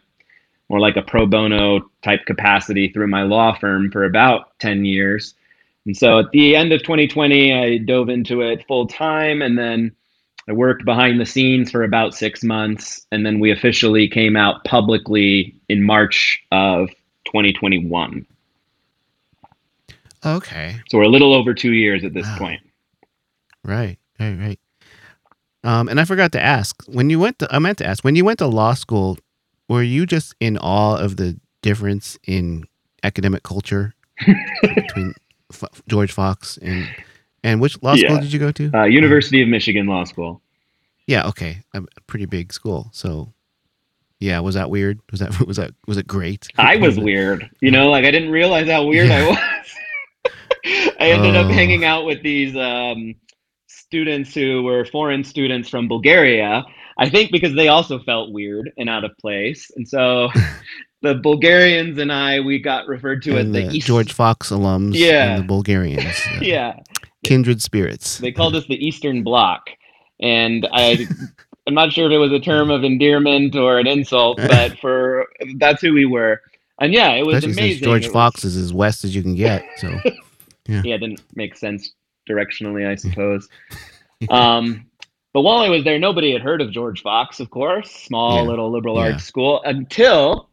Speaker 4: more like a pro bono type capacity through my law firm for about 10 years. And so at the end of 2020, I dove into it full time and then I worked behind the scenes for about six months. And then we officially came out publicly in March of 2021.
Speaker 2: Okay.
Speaker 4: So we're a little over two years at this
Speaker 2: Wow.
Speaker 4: point.
Speaker 2: Right. Right. Right. Um, and I forgot to ask when you went. To, I meant to ask when you went to law school. Were you just in awe of the difference in academic culture [LAUGHS] between F- George Fox and and which law school
Speaker 4: Yeah.
Speaker 2: did you go to?
Speaker 4: Uh, University of Michigan Law School.
Speaker 2: yeah. Okay. A pretty big school. So. Yeah. Was that weird? Was that [LAUGHS] was that was it great?
Speaker 4: I was
Speaker 2: it-
Speaker 4: weird. You know, like I didn't realize how weird I was. [LAUGHS] I ended up
Speaker 2: Oh.
Speaker 4: hanging out with these um, students who were foreign students from Bulgaria. I think because they also felt weird and out of place, and so [LAUGHS] the Bulgarians and I we got referred to as the,
Speaker 2: the
Speaker 4: East.
Speaker 2: George Fox alums
Speaker 4: Yeah.
Speaker 2: and the Bulgarians. [LAUGHS] uh,
Speaker 4: Yeah,
Speaker 2: Kindred spirits.
Speaker 4: they called us the Eastern Bloc, and I. [LAUGHS] I'm not sure if it was a term of endearment or an insult, but for that's who we were. And yeah, it was
Speaker 2: Especially
Speaker 4: amazing.
Speaker 2: George
Speaker 4: It was-
Speaker 2: Fox is as west as you can get. So
Speaker 4: yeah, it didn't make sense directionally, I suppose. um, but while I was there, nobody had heard of George Fox, of course, small
Speaker 2: Yeah.
Speaker 4: little liberal
Speaker 2: Yeah.
Speaker 4: arts school, until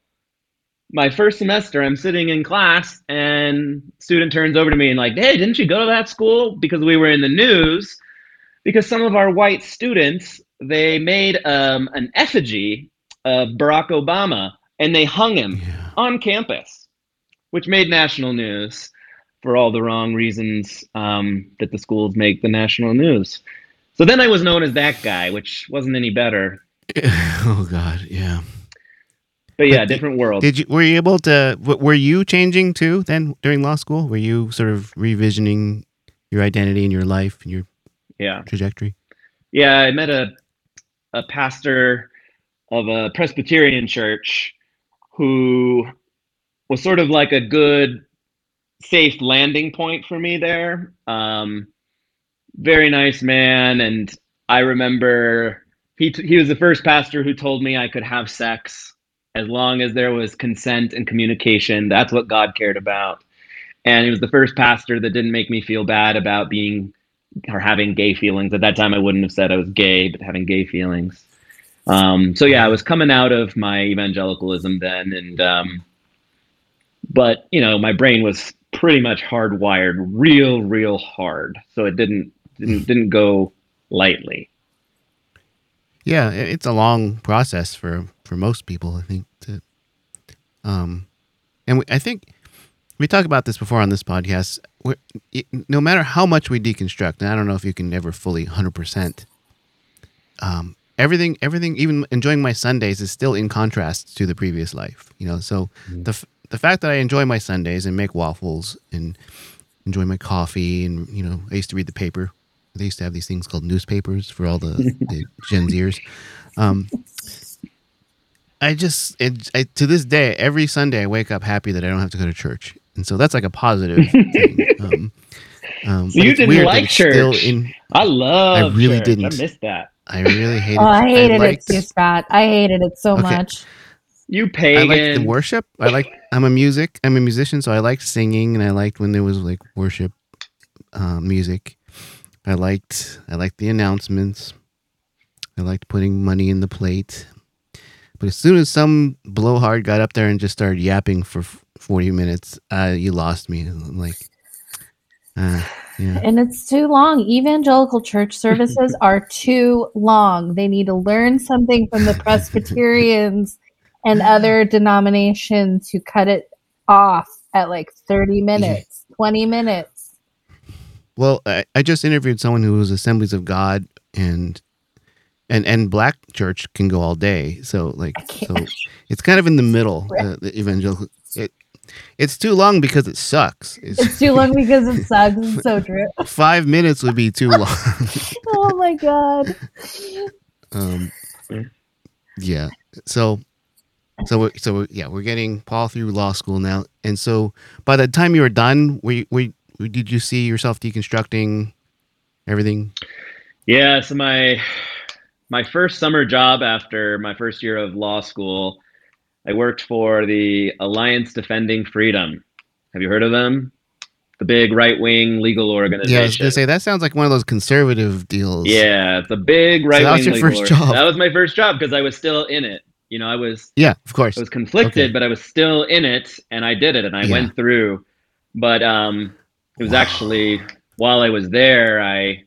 Speaker 4: my first semester. I'm sitting in class, and student turns over to me and like, "Hey, didn't you go to that school?" Because we were in the news. Because some of our white students they made um, an effigy of Barack Obama and they hung him
Speaker 2: yeah.
Speaker 4: on campus, which made national news for all the wrong reasons um, that the schools make the national news. So then I was known as that guy, which wasn't any better. [LAUGHS]
Speaker 2: oh God, yeah.
Speaker 4: But yeah,
Speaker 2: But
Speaker 4: different world.
Speaker 2: Did you were you able to? Were you changing too then during law school? Were you sort of revisioning your identity and your life and your
Speaker 4: yeah,
Speaker 2: trajectory?
Speaker 4: yeah. I met a a pastor of a Presbyterian church who was sort of like a good, safe landing point for me there. Um, very nice man, and I remember he t- he was the first pastor who told me I could have sex as long as there was consent and communication. That's what God cared about. And he was the first pastor that didn't make me feel bad about being or having gay feelings. At that time, I wouldn't have said I was gay, but having gay feelings. Um, so yeah, I was coming out of my evangelicalism then, and um, but you know, my brain was pretty much hardwired, real, real hard. So it didn't didn't didn't go lightly.
Speaker 2: Yeah, it's a long process for for most people. I think to, um, and we, I think we talked about this before on this podcast. It, no matter how much we deconstruct, and I don't know if you can ever fully hundred percent. Um, everything, everything, even enjoying my Sundays is still in contrast to the previous life. You know, so the f- the fact that I enjoy my Sundays and make waffles and enjoy my coffee, and you know, I used to read the paper. They used to have these things called newspapers for all the, [LAUGHS] the Gen Zers. Um, I just it, I, to this day, every Sunday, I wake up happy that I don't have to go to church, and so that's like a positive thing. [LAUGHS] Um, um,
Speaker 4: So you didn't
Speaker 2: weird
Speaker 4: like
Speaker 2: it's still
Speaker 4: church.
Speaker 2: in-
Speaker 4: I love.
Speaker 2: I really
Speaker 4: church.
Speaker 2: didn't.
Speaker 4: I missed that.
Speaker 2: I really hated.
Speaker 3: Oh, I hated
Speaker 2: liked-
Speaker 3: it too, Scott. I hated it so
Speaker 2: Okay.
Speaker 3: much.
Speaker 4: You
Speaker 2: pay.
Speaker 4: I
Speaker 2: like the worship. I like. I'm a music. I'm a musician, so I liked singing, and I liked when there was like worship uh, music. I liked. I liked the announcements. I liked putting money in the plate. But as soon as some blowhard got up there and just started yapping for 40 minutes, uh, you lost me. I'm like, uh, yeah.
Speaker 3: And it's too long. Evangelical church services [LAUGHS] are too long. They need to learn something from the [LAUGHS] Presbyterians and [SIGHS] other denominations who cut it off at like 30 minutes, 20 minutes.
Speaker 2: Well, I, I just interviewed someone who was Assemblies of God and and and Black Church can go all day. So like so it's kind of in the middle. Uh, the evangelical it it's too long because it sucks. It's, [LAUGHS]
Speaker 3: It's too long because it sucks. It's so true. [LAUGHS]
Speaker 2: five minutes would be too long. [LAUGHS]
Speaker 3: Oh my God.
Speaker 2: um, yeah. So so we're, so we're, yeah, we're getting Paul through law school now, and so by the time you were done, we we did you see yourself deconstructing everything?
Speaker 4: Yeah, so my my first summer job after my first year of law school, I worked for the Alliance Defending Freedom. Have you heard of them? The big right wing legal organization.
Speaker 2: Yeah, I was gonna say that sounds like one of those conservative deals.
Speaker 4: Yeah, it's a big right
Speaker 2: that
Speaker 4: wing.
Speaker 2: was your first job. [LAUGHS]
Speaker 4: That was my first job because I was still in it. You know, I was
Speaker 2: Yeah, of course.
Speaker 4: I was conflicted,
Speaker 2: Okay.
Speaker 4: but I was still in it, and I did it, and I
Speaker 2: Yeah.
Speaker 4: went through. But um, it was actually while I was there, I,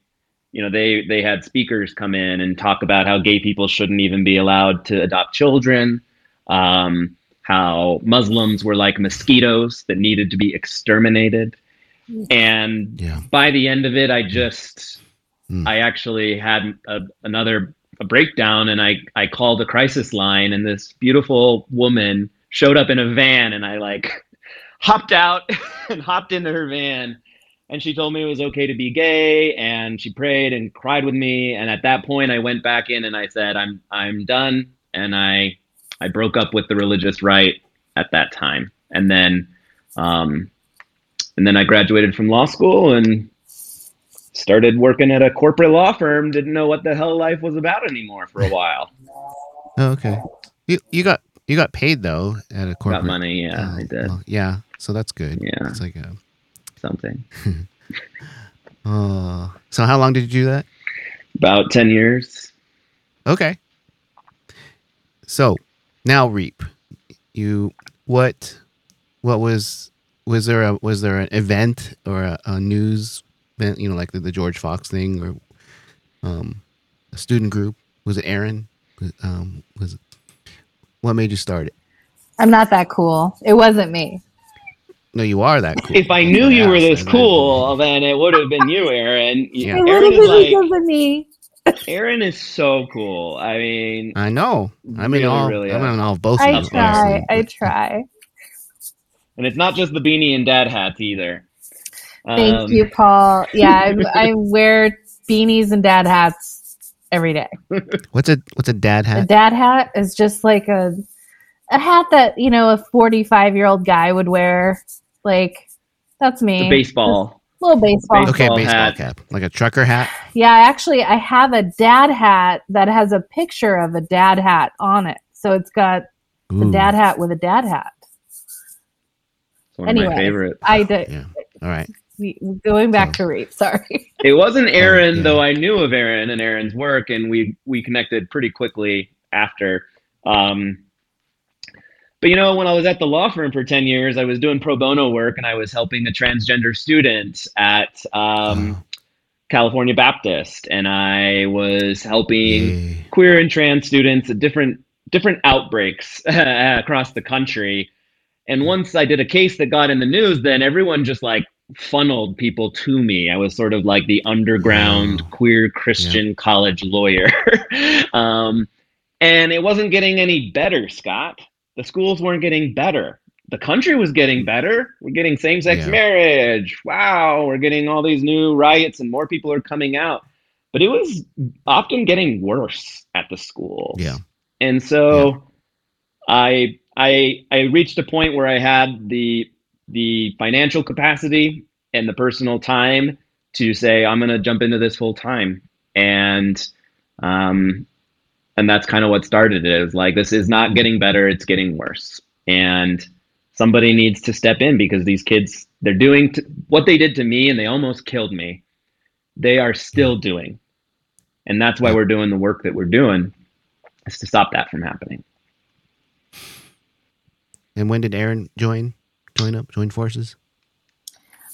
Speaker 4: you know, they they had speakers come in and talk about how gay people shouldn't even be allowed to adopt children, um, how Muslims were like mosquitoes that needed to be exterminated, and
Speaker 2: Yeah.
Speaker 4: by the end of it, I just,
Speaker 2: Hmm.
Speaker 4: I actually had a, another a breakdown, and I I called the crisis line, and this beautiful woman showed up in a van, and I like [LAUGHS] hopped out [LAUGHS] and hopped into her van, and she told me it was okay to be gay, and she prayed and cried with me, and at that point, I went back in and I said, I'm I'm done, and I I broke up with the religious right at that time, and then. Um, and then I graduated from law school and started working at a corporate law firm. Didn't know what the hell life was about anymore for a while. [LAUGHS]
Speaker 2: Oh, okay. You you got you got paid though at a corporate.
Speaker 4: Got money, yeah,
Speaker 2: uh,
Speaker 4: I did.
Speaker 2: well, yeah, so that's good.
Speaker 4: Yeah.
Speaker 2: it's like a.
Speaker 4: Something.
Speaker 2: Uh, [LAUGHS] so how long did you do that?
Speaker 4: About ten years.
Speaker 2: Okay. So now reap. You what? What was was there a was there an event or a, a news? You know, like the, the George Fox thing or um, a student group? Was it Erin? Was- Um, was it, what made you start it?
Speaker 3: I'm not that cool. It wasn't me.
Speaker 2: No, you are that cool.
Speaker 4: If I knew you were this
Speaker 2: and I-
Speaker 4: cool, then it would have been you, Erin. [LAUGHS]
Speaker 2: Yeah.
Speaker 3: It would
Speaker 4: Erin
Speaker 3: have
Speaker 4: is
Speaker 3: been
Speaker 4: like
Speaker 3: because of me.
Speaker 4: Erin is so cool. I mean,
Speaker 2: I know. I mean,
Speaker 4: Really,
Speaker 2: in all.
Speaker 4: really
Speaker 2: I'm
Speaker 4: are.
Speaker 2: in all both.
Speaker 3: I
Speaker 2: of
Speaker 3: try.
Speaker 2: honestly.
Speaker 3: I try.
Speaker 4: and it's not just the beanie and dad hats either.
Speaker 3: Thank
Speaker 4: Um,
Speaker 3: you, Paul. Yeah, I, [LAUGHS] I wear beanies and dad hats every day.
Speaker 2: What's a what's a dad hat?
Speaker 3: A dad hat is just like a a hat that you know a 45 year old guy would wear. Like that's me.
Speaker 4: The baseball.
Speaker 3: little baseball.
Speaker 2: Okay,
Speaker 4: baseball
Speaker 2: baseball
Speaker 4: hat.
Speaker 2: cap, like a trucker hat.
Speaker 3: Yeah, actually, I have a dad hat that has a picture of a dad hat on it. So it's got the
Speaker 2: Ooh,
Speaker 3: dad hat with a dad hat.
Speaker 4: It's one of
Speaker 3: Anyway,
Speaker 4: my favorites.
Speaker 3: I did.
Speaker 2: Yeah. All right.
Speaker 3: We- Going back to Reap, sorry.
Speaker 4: It wasn't Erin,
Speaker 2: yeah.
Speaker 4: though I knew of Erin and Erin's work, and we we connected pretty quickly after. Um, but you know, when I was at the law firm for ten years, I was doing pro bono work, and I was helping a transgender student at um. California Baptist, and I was helping
Speaker 2: Yay.
Speaker 4: queer and trans students at different different outbreaks [LAUGHS] across the country. And once I did a case that got in the news, then everyone just like funneled people to me. I was sort of like the underground
Speaker 2: Oh.
Speaker 4: queer Christian college lawyer. [LAUGHS] um, and it wasn't getting any better, Scott. The schools weren't getting better. the country was getting better. We're getting same sex
Speaker 2: Yeah.
Speaker 4: marriage. Wow, we're getting all these new riots and more people are coming out. But it was often getting worse at the school.
Speaker 2: Yeah.
Speaker 4: And so I I I reached a point where I had the the financial capacity and the personal time to say I'm going to jump into this full time. And um and that's kind of what started it. Like this is not getting better, it's getting worse. And somebody needs to step in because these kids they're doing t- what they did to me and they almost killed me. They are still doing. And that's why we're doing the work that we're doing is to stop that from happening.
Speaker 2: And when did Erin join? Join up? Join forces?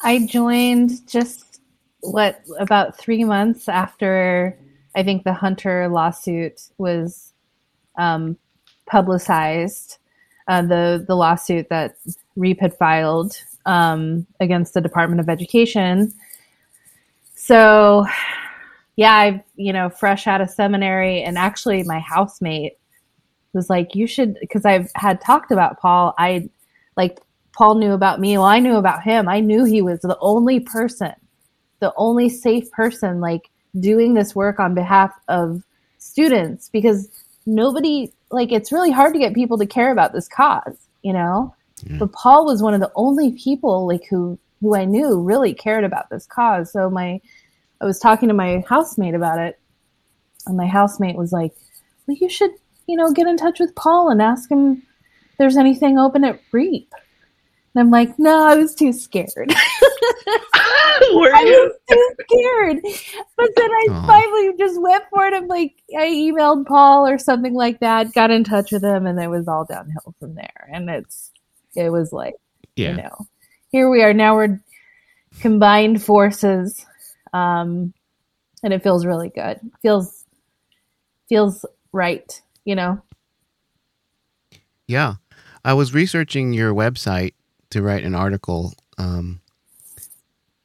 Speaker 3: I joined just what about three months after I think the Hunter lawsuit was um, publicized. Uh, the the lawsuit that REAP had filed um, against the Department of Education. So, yeah, I you know fresh out of seminary, and actually my housemate was like, "You should," because I've had talked about Paul. I like Paul knew about me. Well, I knew about him. I knew he was the only person, the only safe person, like doing this work on behalf of students because nobody, like, it's really hard to get people to care about this cause, you know? But Paul was one of the only people, like, who, who I knew really cared about this cause. So my, I was talking to my housemate about it, and my housemate was like, well, you should, you know, get in touch with Paul and ask him if there's anything open at REAP. And I'm like, no, I was too scared. [LAUGHS] [LAUGHS]
Speaker 4: Were
Speaker 3: I was too scared. But then I
Speaker 2: Aw.
Speaker 3: finally just went for it. I'm like, I emailed Paul or something like that, got in touch with him, and it was all downhill from there. And it's, it was like,
Speaker 2: Yeah.
Speaker 3: you know, here we are. Now we're combined forces. Um, and it feels really good. Feels, feels right, you know?
Speaker 2: Yeah. I was researching your website to write an article um,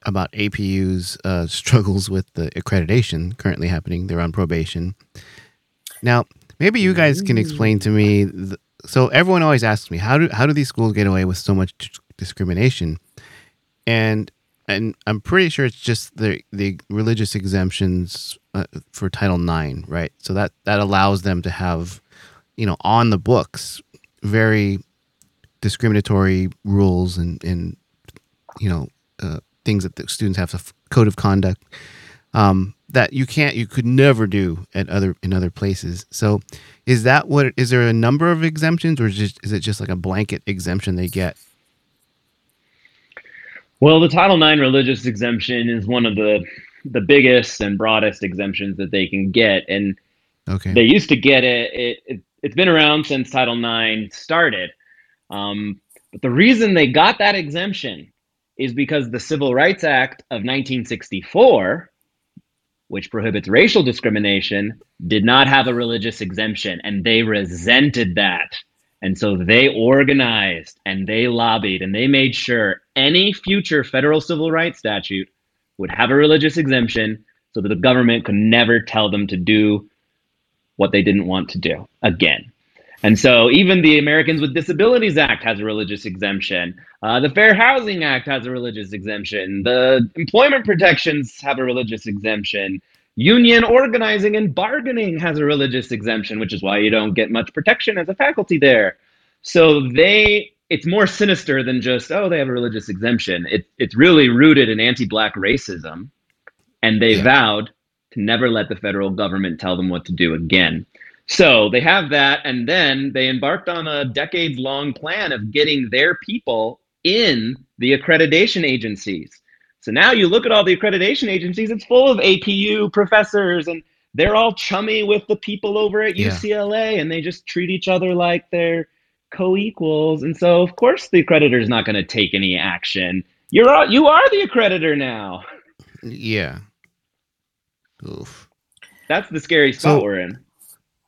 Speaker 2: about APU's uh, [LAUGHS] struggles with the accreditation currently happening. They're on probation. Now, maybe you guys can explain to me. The, so everyone always asks me, how do how do these schools get away with so much d- discrimination? And and I'm pretty sure it's just the the religious exemptions uh, for Title IX, right? So that that allows them to have, you know, on the books, very discriminatory rules and and you know uh, things that the students have to f- code of conduct um, that you can't you could never do at other in other places. So is that what is there a number of exemptions or is, just, is it just like a blanket exemption they get?
Speaker 4: Well, the Title IX religious exemption is one of the the biggest and broadest exemptions that they can get, and
Speaker 2: Okay.
Speaker 4: they used to get it. It, it it's been around since Title IX started, um, but the reason they got that exemption is because the Civil Rights Act of 1964, which prohibits racial discrimination, did not have a religious exemption, and they resented that. And so they organized and they lobbied and they made sure any future federal civil rights statute would have a religious exemption so that the government could never tell them to do what they didn't want to do again. And so even the Americans with Disabilities Act has a religious exemption. Uh, the Fair Housing Act has a religious exemption. The employment protections have a religious exemption. Union organizing and bargaining has a religious exemption, which is why you don't get much protection as a faculty there. So they it's more sinister than just oh they have a religious exemption. It, it's really rooted in anti-black racism, and they
Speaker 2: Yeah.
Speaker 4: vowed to never let the federal government tell them what to do again. So they have that, and then they embarked on a decades long plan of getting their people in the accreditation agencies. So now you look at all the accreditation agencies, it's full of APU professors, and they're all chummy with the people over at
Speaker 2: Yeah.
Speaker 4: UCLA, and they just treat each other like they're co equals. And so, of course, the accreditor is not going to take any action. You're all, you are the accreditor now.
Speaker 2: Yeah. Oof.
Speaker 4: That's the scary spot
Speaker 2: So-
Speaker 4: we're in.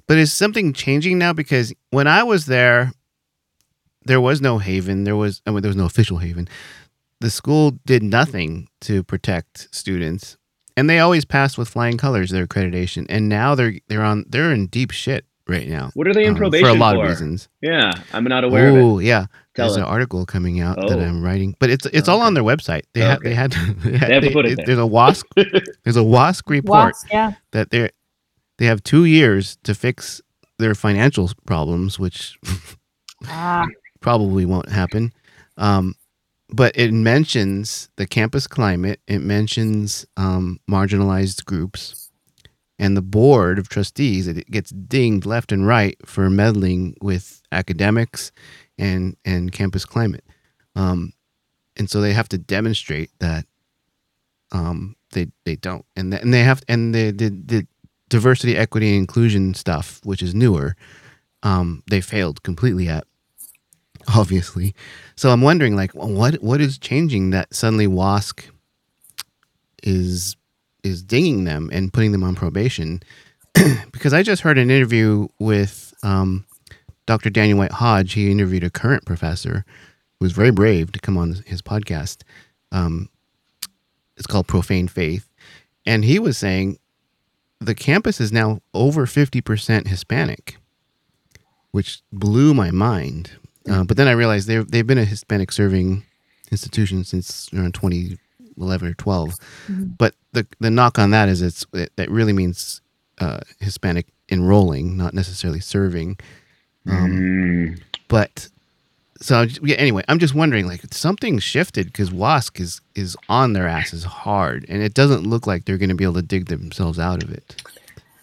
Speaker 2: But is something changing now? Because when I was there, there was no haven. There was I mean, there was no official haven. The school did nothing to protect students, and they always passed with flying colors their accreditation. And now they're they're on they're in deep shit right now.
Speaker 4: What are they in
Speaker 2: um,
Speaker 4: probation
Speaker 2: for a lot
Speaker 4: for?
Speaker 2: of reasons.
Speaker 4: Yeah, I'm not aware of
Speaker 2: Oh yeah,
Speaker 4: Tell
Speaker 2: there's
Speaker 4: us.
Speaker 2: an article coming out that
Speaker 4: Oh.
Speaker 2: I'm writing, but it's it's all on their website. They had
Speaker 4: Okay. [LAUGHS]
Speaker 2: they had, they had
Speaker 4: have to put it there.
Speaker 2: There's a WASC [LAUGHS] there's a WASC report
Speaker 3: Wasp, yeah.
Speaker 2: that they they have two years to fix their financial problems, which
Speaker 3: Ah, [LAUGHS]
Speaker 2: probably won't happen. Um, but it mentions the campus climate. It mentions um, marginalized groups, and the board of trustees. It gets dinged left and right for meddling with academics and and campus climate. Um, and so they have to demonstrate that um, they they don't, and th- and they have and the the, the diversity, equity, and inclusion stuff, which is newer. Um, they failed completely at obviously. So I'm wondering, like, what what is changing that suddenly WASC is is dinging them and putting them on probation? [CLEARS THROAT] because I just heard an interview with um, Dr. Daniel White Hodge. He interviewed a current professor who was very brave to come on his podcast. Um, it's called Profane Faith, and he was saying the campus is now over fifty percent Hispanic, which blew my mind. Uh, but then I realized they've they've been a Hispanic serving institution since around 2011 or 12. But the the knock on that is it's it, that really means uh, Hispanic enrolling, not necessarily serving. Um,
Speaker 4: Mm.
Speaker 2: But so yeah, anyway, I'm just wondering like something shifted because WASC is is on their asses hard, and it doesn't look like they're going to be able to dig themselves out of it.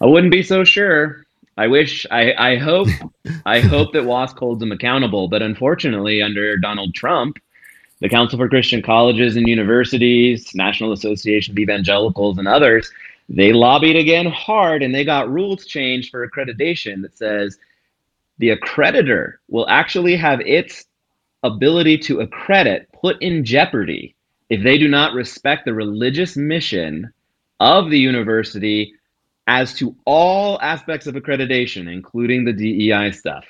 Speaker 4: I wouldn't be so sure. I wish, I, I hope, [LAUGHS] I hope that WASC holds them accountable. But unfortunately, under Donald Trump, the Council for Christian Colleges and Universities, National Association of Evangelicals, and others, they lobbied again hard and they got rules changed for accreditation that says the accreditor will actually have its ability to accredit put in jeopardy if they do not respect the religious mission of the university as to all aspects of accreditation, including the DEI stuff.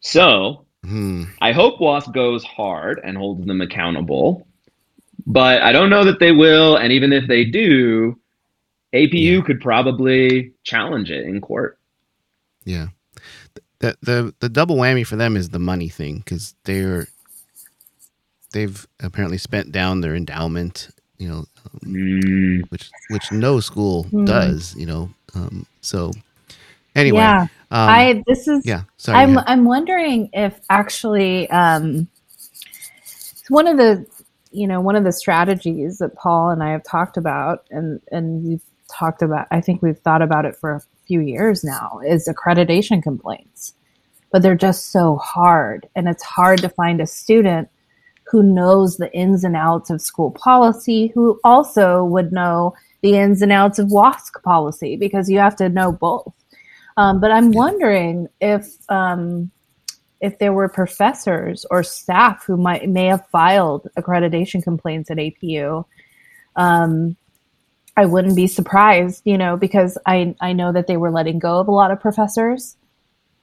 Speaker 4: So
Speaker 2: Hmm.
Speaker 4: I hope WASC goes hard and holds them accountable, but I don't know that they will. And even if they do, APU
Speaker 2: Yeah.
Speaker 4: could probably challenge it in court.
Speaker 2: Yeah. The the the double whammy for them is the money thing because they're they've apparently spent down their endowment, you know, um,
Speaker 4: Mm,
Speaker 2: which which no school
Speaker 3: Hmm.
Speaker 2: does, you know. Um, so anyway,
Speaker 3: yeah.
Speaker 2: um,
Speaker 3: I this is
Speaker 2: yeah. Sorry.
Speaker 3: I'm. I'm wondering if actually um, one of the you know one of the strategies that Paul and I have talked about and and we've talked about I think we've thought about it for a few years now is accreditation complaints. But they're just so hard and it's hard to find a student who knows the ins and outs of school policy who also would know the ins and outs of WASC policy because you have to know both. Um, but I'm wondering if um, if there were professors or staff who might may have filed accreditation complaints at APU. Um, I wouldn't be surprised, you know, because I I know that they were letting go of a lot of professors,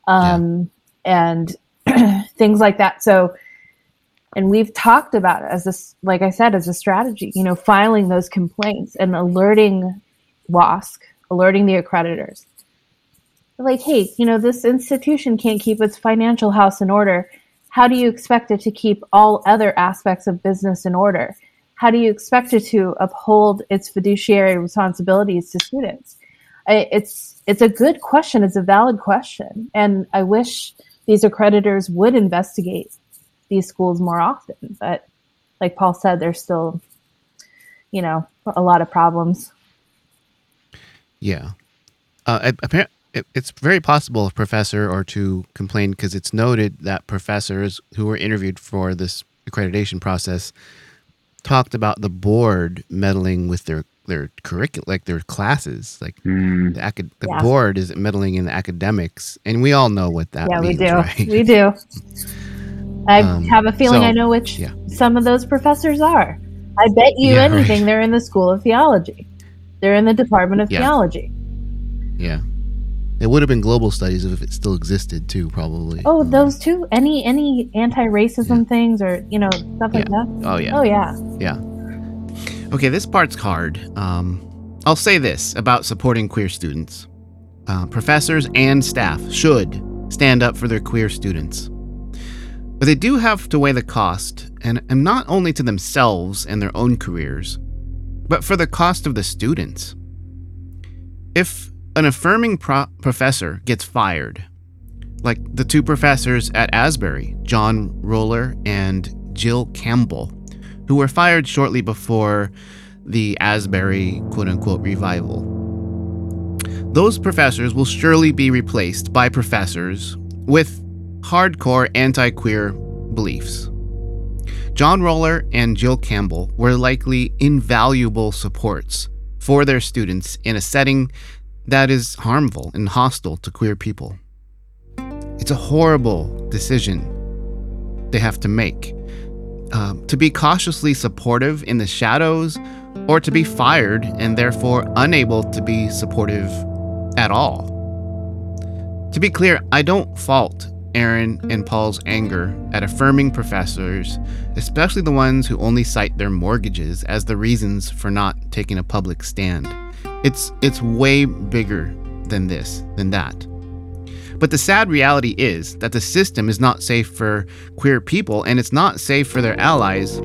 Speaker 3: um, and [CLEARS THROAT] things like that. So, and we've talked about it as this, like I said, as a strategy, you know, filing those complaints and alerting WASC, alerting the accreditors like, hey, you know, this institution can't keep its financial house in order. How do you expect it to keep all other aspects of business in order? How do you expect it to uphold its fiduciary responsibilities to students? It's it's a good question. It's a valid question, and I wish these accreditors would investigate these schools more often. But like Paul said, there's still, you know, a lot of problems.
Speaker 2: Yeah. Uh, apparently, it's very possible a professor or two complained because it's noted that professors who were interviewed for this accreditation process talked about the board meddling with their their curriculum, like their classes, like
Speaker 4: mm.
Speaker 2: the acad- the
Speaker 3: Yeah.
Speaker 2: board is meddling in the academics, and we all know what that
Speaker 3: yeah,
Speaker 2: means,
Speaker 3: we do.
Speaker 2: right?
Speaker 3: We do. I
Speaker 2: Um,
Speaker 3: have a feeling
Speaker 2: so,
Speaker 3: I know which
Speaker 2: yeah.
Speaker 3: some of those professors are. I bet you
Speaker 2: Yeah, right.
Speaker 3: anything they're in the School of Theology. They're in the Department of
Speaker 2: Yeah.
Speaker 3: Theology.
Speaker 2: Yeah. It would have been global studies if it still existed too, probably.
Speaker 3: Oh,
Speaker 2: Um,
Speaker 3: those two. Any any anti-racism things or you know stuff like that.
Speaker 2: Oh yeah.
Speaker 3: Oh yeah.
Speaker 2: Yeah. Okay, this part's hard. Um, I'll say this about supporting queer students. uh, professors and staff should stand up for their queer students. But they do have to weigh the cost, and, and not only to themselves and their own careers, but for the cost of the students. If an affirming pro- professor gets fired, like the two professors at Asbury, John Roller and Jill Campbell, who were fired shortly before the Asbury quote unquote revival. Those professors will surely be replaced by professors with hardcore anti queer beliefs. John Roller and Jill Campbell were likely invaluable supports for their students in a setting that is harmful and hostile to queer people. It's a horrible decision they have to make. Uh, to be cautiously supportive in the shadows, or to be fired and therefore unable to be supportive at all. To be clear, I don't fault Erin and Paul's anger at affirming professors, especially the ones who only cite their mortgages as the reasons for not taking a public stand. It's it's way bigger than this, than that. But the sad reality is that the system is not safe for queer people and it's not safe for their allies.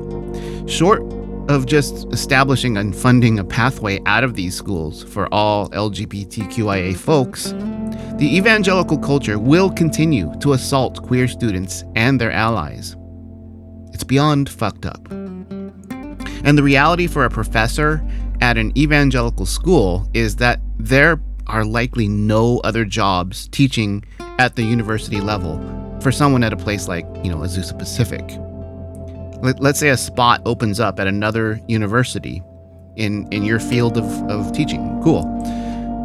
Speaker 2: Short of just establishing and funding a pathway out of these schools for all LGBTQIA folks, the evangelical culture will continue to assault queer students and their allies. It's beyond fucked up. And the reality for a professor at an evangelical school is that there are likely no other jobs teaching at the university level for someone at a place like, you know, Azusa Pacific let, us say a spot opens up at another university in, in your field of, of teaching. Cool.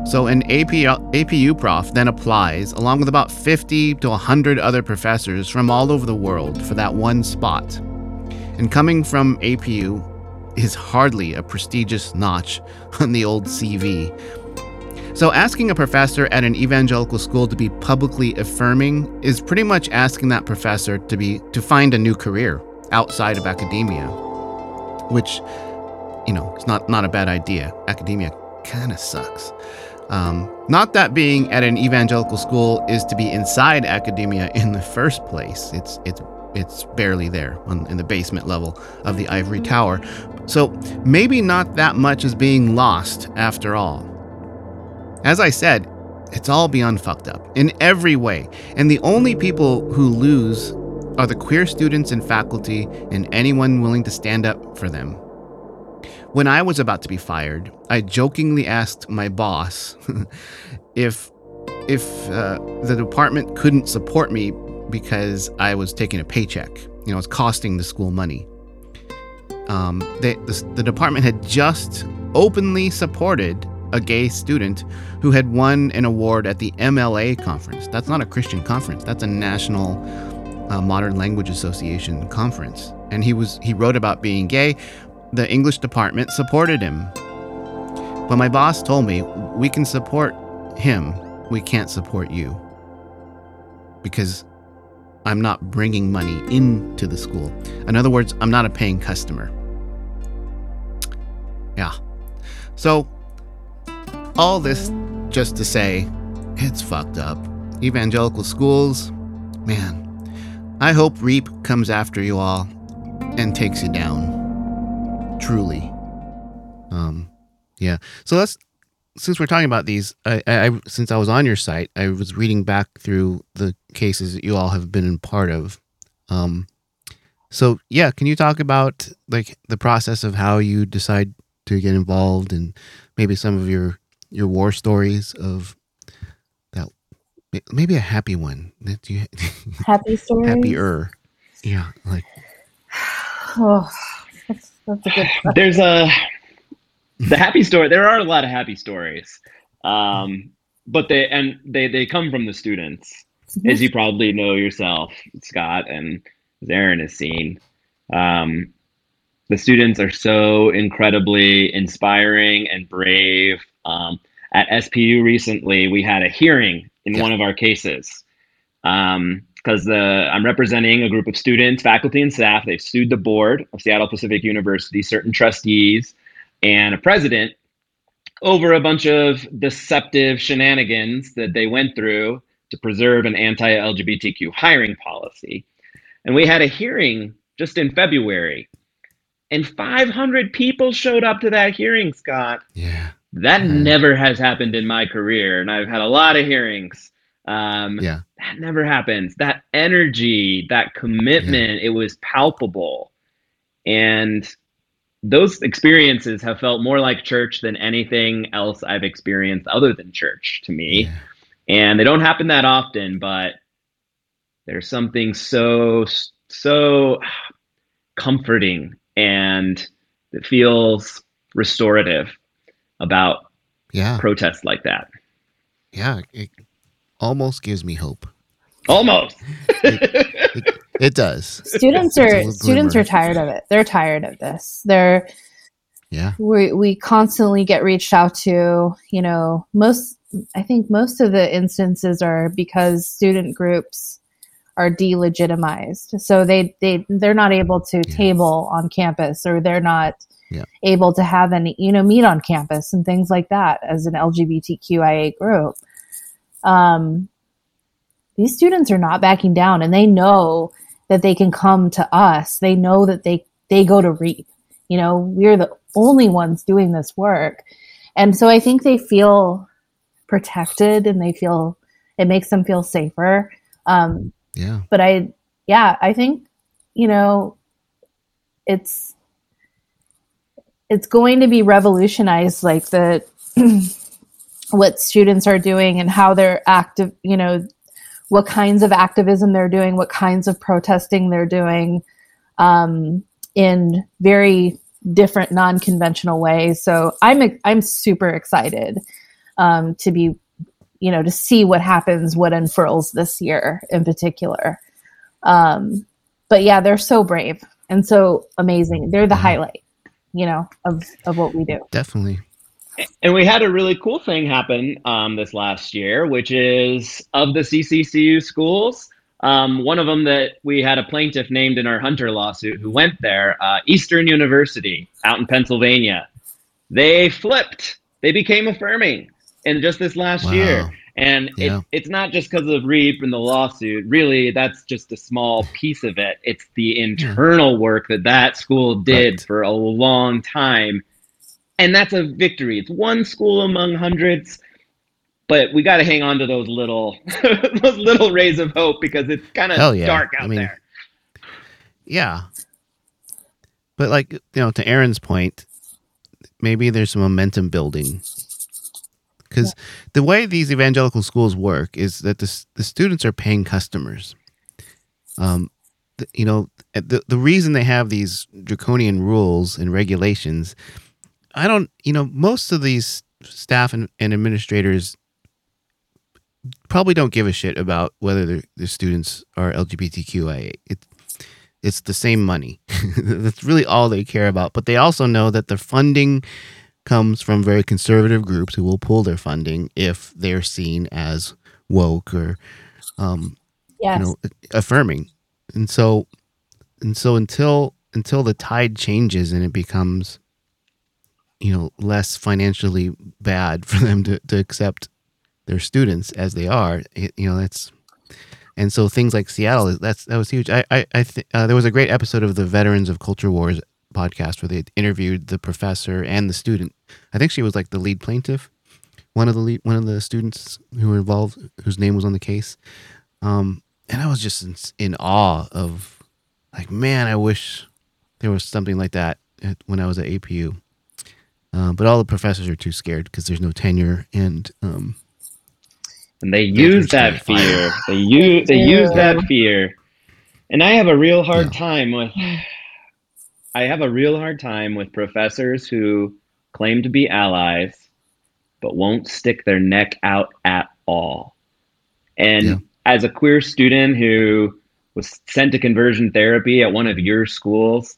Speaker 2: So an AP, APU prof then applies along with about 50 to 100 other professors from all over the world for that one spot. And coming from APU is hardly a prestigious notch on the old CV. So asking a professor at an evangelical school to be publicly affirming is pretty much asking that professor to be to find a new career outside of academia, which, you know, it's not, not a bad idea. Academia kind of sucks. Um, not that being at an evangelical school is to be inside academia in the first place. It's it's it's barely there on, in the basement level of the ivory tower. So maybe not that much is being lost after all. As I said, it's all beyond fucked up in every way, and the only people who lose are the queer students and faculty and anyone willing to stand up for them. When I was about to be fired, I jokingly asked my boss [LAUGHS] if if uh, the department couldn't support me because I was taking a paycheck. You know, it was costing the school money. Um, they, the, the department had just openly supported a gay student who had won an award at the MLA conference. That's not a Christian conference. That's a national uh, Modern Language Association conference, and he was he wrote about being gay. The English department supported him, but my boss told me we can support him, we can't support you because I'm not bringing money into the school. In other words, I'm not a paying customer. Yeah. So, all this just to say, it's fucked up. Evangelical schools, man, I hope Reap comes after you all and takes you down. Truly. Um, yeah. So let's since we're talking about these, I, I since I was on your site, I was reading back through the cases that you all have been in part of. Um, so yeah, can you talk about like the process of how you decide to get involved and maybe some of your your war stories of that maybe a happy one. That you [LAUGHS]
Speaker 3: happy story.
Speaker 2: Happier. Yeah, like. [SIGHS]
Speaker 3: Oh, that's, that's a good.
Speaker 4: There's a the happy story. There are a lot of happy stories, um, but they and they they come from the students, as you probably know yourself, Scott, and as Erin has seen. Um, the students are so incredibly inspiring and brave. Um, at SPU recently, we had a hearing in yeah. one of our cases. Um, because the I'm representing a group of students, faculty, and staff. They've sued the board of Seattle Pacific University, certain trustees, and a president over a bunch of deceptive shenanigans that they went through to preserve an anti LGBTQ hiring policy. And we had a hearing just in February, and 500 people showed up to that hearing, Scott.
Speaker 2: Yeah.
Speaker 4: That never has happened in my career, and I've had a lot of hearings. Um,
Speaker 2: Yeah.
Speaker 4: That never happens. That energy, that commitment, it was palpable. And those experiences have felt more like church than anything else I've experienced other than church to me. And they don't happen that often, but there's something so, so comforting and it feels restorative about
Speaker 2: Yeah.
Speaker 4: protests like that.
Speaker 2: Yeah. It almost gives me hope.
Speaker 4: Almost. [LAUGHS]
Speaker 2: It does.
Speaker 3: students are students are tired of it. They're tired of this. They're
Speaker 2: Yeah.
Speaker 3: we we constantly get reached out to. You know, most I think most of the instances are because student groups are delegitimized, so they they they're not able to table on campus, or they're not
Speaker 2: Yeah.
Speaker 3: able to have any you know meet on campus and things like that as an LGBTQIA group. Um, these students are not backing down, and they know that they can come to us. They know that they they go to REAP. You know, we're the only ones doing this work. And so I think they feel protected and they feel it makes them feel safer. Um,
Speaker 2: Yeah.
Speaker 3: but I, yeah, I think, you know, it's, it's going to be revolutionized like the, [CLEARS THROAT] what students are doing and how they're active, you know, what kinds of activism they're doing, what kinds of protesting they're doing, um, in very different non-conventional ways. So I'm I'm super excited um, to be, you know, to see what happens, what unfurls this year in particular. Um, but yeah, they're so brave and so amazing. They're the highlight, you know, of of what we do.
Speaker 2: Definitely.
Speaker 4: And we had a really cool thing happen um, this last year, which is of the CCCU schools, um, one of them that we had a plaintiff named in our Hunter lawsuit who went there, uh, Eastern University out in Pennsylvania. They flipped. They became affirming in just this last
Speaker 2: Wow.
Speaker 4: year. And
Speaker 2: Yeah.
Speaker 4: it, it's not just because of REAP and the lawsuit. Really, that's just a small piece of it. It's the internal work that that school did
Speaker 2: Right.
Speaker 4: for a long time and that's a victory. It's one school among hundreds, but we got to hang on to those little [LAUGHS] those little rays of hope because it's kind of
Speaker 2: yeah.
Speaker 4: dark
Speaker 2: I
Speaker 4: out
Speaker 2: mean,
Speaker 4: there.
Speaker 2: Yeah. But like you know, to Erin's point, maybe there's some momentum building. Because the way these evangelical schools work is that the the students are paying customers. Um, you know, the the reason they have these draconian rules and regulations, I don't, you know, most of these staff and, and administrators probably don't give a shit about whether their, their students are LGBTQIA. It, it's the same money. [LAUGHS] That's really all they care about. But they also know that the funding comes from very conservative groups who will pull their funding if they're seen as woke or, um,
Speaker 3: Yes.
Speaker 2: you know, affirming. And so, and so until until the tide changes and it becomes, you know, less financially bad for them to, to accept their students as they are, it, you know, that's and so things like seattle that's that was huge. I I, I th- uh, there was a great episode of the Veterans of Culture Wars podcast where they interviewed the professor and the student. I think she was like the lead plaintiff, one of the lead, one of the students who were involved, whose name was on the case. Um, and I was just in, in awe of, like, man, I wish there was something like that at, when I was at APU. Uh, but all the professors are too scared because there's no tenure and um,
Speaker 4: And they use that
Speaker 2: just
Speaker 4: fear. They use they use that fear. And I have a real hard
Speaker 2: Yeah.
Speaker 4: time with I have a real hard time with professors who claim to be allies but won't stick their neck out at all. And
Speaker 2: Yeah.
Speaker 4: as a queer student who was sent to conversion therapy at one of your schools,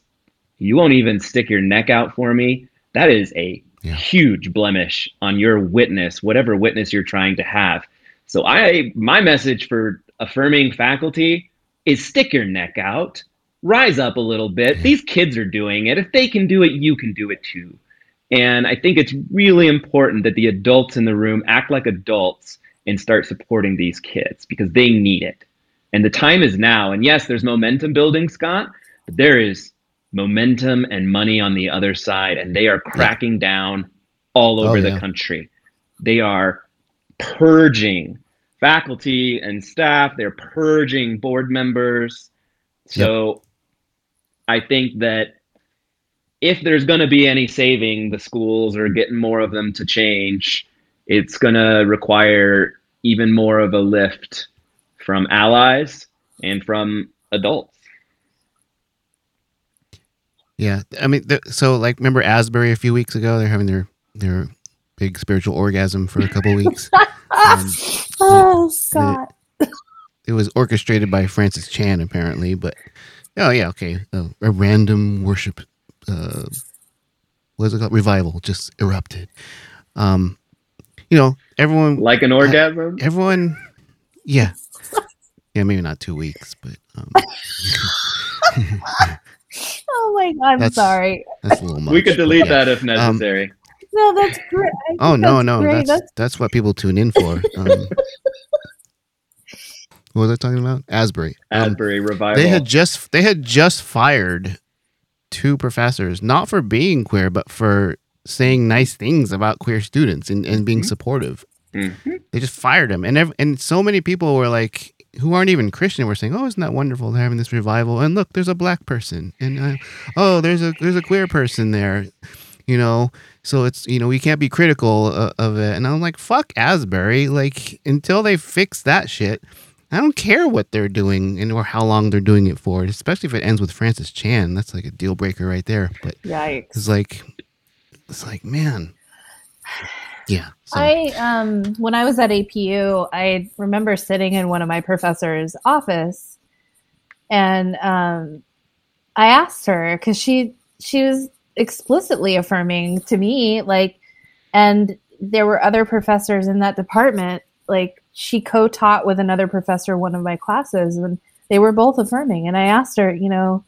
Speaker 4: you won't even stick your neck out for me. That is a
Speaker 2: Yeah.
Speaker 4: huge blemish on your witness, whatever witness you're trying to have. So I my message for affirming faculty is stick your neck out, rise up a little bit. These kids are doing it. If they can do it, you can do it too. And I think it's really important that the adults in the room act like adults and start supporting these kids because they need it. And the time is now. And yes, there's momentum building, Scott, but there is momentum and money on the other side, and they are cracking down all oh, over oh, yeah. the country. They are purging faculty and staff, they're purging board members. So yep. I think that if there's going to be any saving the schools or getting more of them to change, it's going to require even more of a lift from allies and from adults.
Speaker 2: Yeah, I mean, so like, remember Asbury a few weeks ago? They're having their their big spiritual orgasm for a couple weeks. [LAUGHS]
Speaker 3: Um, [LAUGHS] oh God!
Speaker 2: It, it, was orchestrated by Francis Chan, apparently. But oh yeah, okay, uh, a random worship uh, what is it called? Revival just erupted. Um, you know, everyone
Speaker 4: like an orgasm.
Speaker 2: everyone, yeah, yeah, maybe not two weeks, but. Um, [LAUGHS]
Speaker 3: oh my god! I'm
Speaker 2: that's,
Speaker 3: sorry.
Speaker 2: That's a little much.
Speaker 4: We could delete yeah. that if um, necessary. Um,
Speaker 3: no, that's great.
Speaker 2: Oh no, no, that's, that's that's what people tune in for. [LAUGHS] Um, what was I talking about? Asbury.
Speaker 4: Um, Asbury um, revival.
Speaker 2: They had just they had just fired two professors, not for being queer, but for saying nice things about queer students and, and being mm-hmm. supportive. Mm-hmm. They just fired him, and and so many people were like, who aren't even Christian, were saying, "Oh, isn't that wonderful? They're having this revival, and look, there's a black person, and uh, oh, there's a there's a queer person there." You know, so it's you know we can't be critical uh, of it, and I'm like, "Fuck Asbury!" Like until they fix that shit, I don't care what they're doing and or how long they're doing it for, especially if it ends with Francis Chan. That's like a deal breaker right there. But
Speaker 3: yikes,
Speaker 2: it's like it's like man, yeah.
Speaker 3: So. I um when I was at APU, I remember sitting in one of my professor's office, and um, I asked her because she she was explicitly affirming to me like, and there were other professors in that department like she co-taught with another professor one of my classes and they were both affirming and i asked her you know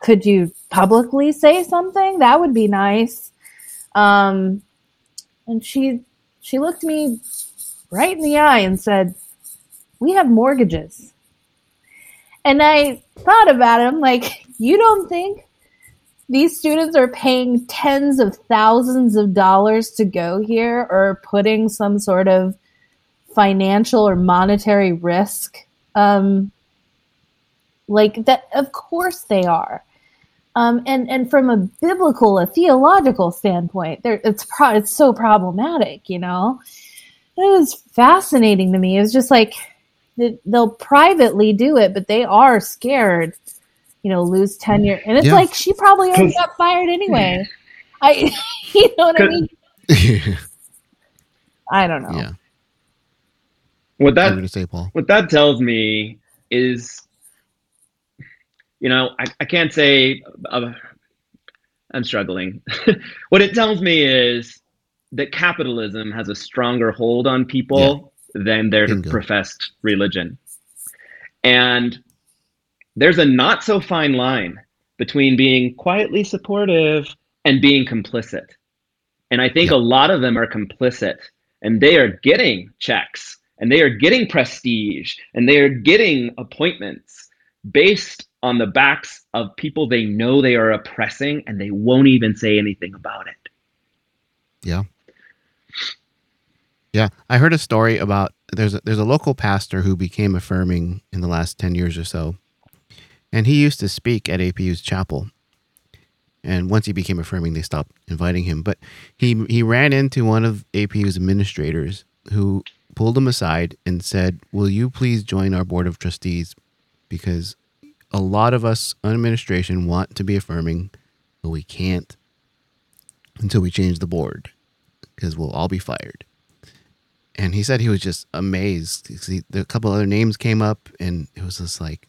Speaker 3: could you publicly say something that would be nice um, and she she looked me right in the eye and said we have mortgages. And i thought about it. I'm like you don't think these students are paying tens of thousands of dollars to go here or putting some sort of financial or monetary risk? Um, like that of course they are um, and and from a biblical a theological standpoint there it's pro- it's so problematic you know it was fascinating to me it was just like they'll privately do it but they are scared you know, lose tenure. And it's yeah. like she probably already got fired anyway. I, [LAUGHS] you know what I mean? [LAUGHS] I don't know.
Speaker 2: Yeah.
Speaker 4: What that say, Paul? What that tells me is, you know, I, I can't say uh, I'm struggling. [LAUGHS] what it tells me is that capitalism has a stronger hold on people yeah. than their Bingo. professed religion. And there's a not so fine line between being quietly supportive and being complicit. And I think a lot of them are complicit and they are getting checks and they are getting prestige and they are getting appointments based on the backs of people they know they are oppressing and they won't even say anything about it.
Speaker 2: Yeah. Yeah, I heard a story about there's a, there's a local pastor who became affirming in the last 10 years or so and he used to speak at APU's chapel. And once he became affirming, they stopped inviting him. But he he ran into one of APU's administrators who pulled him aside and said, "Will you please join our board of trustees? Because a lot of us on administration want to be affirming, but we can't until we change the board because we'll all be fired." And he said he was just amazed. He, a couple other names came up, and it was just like,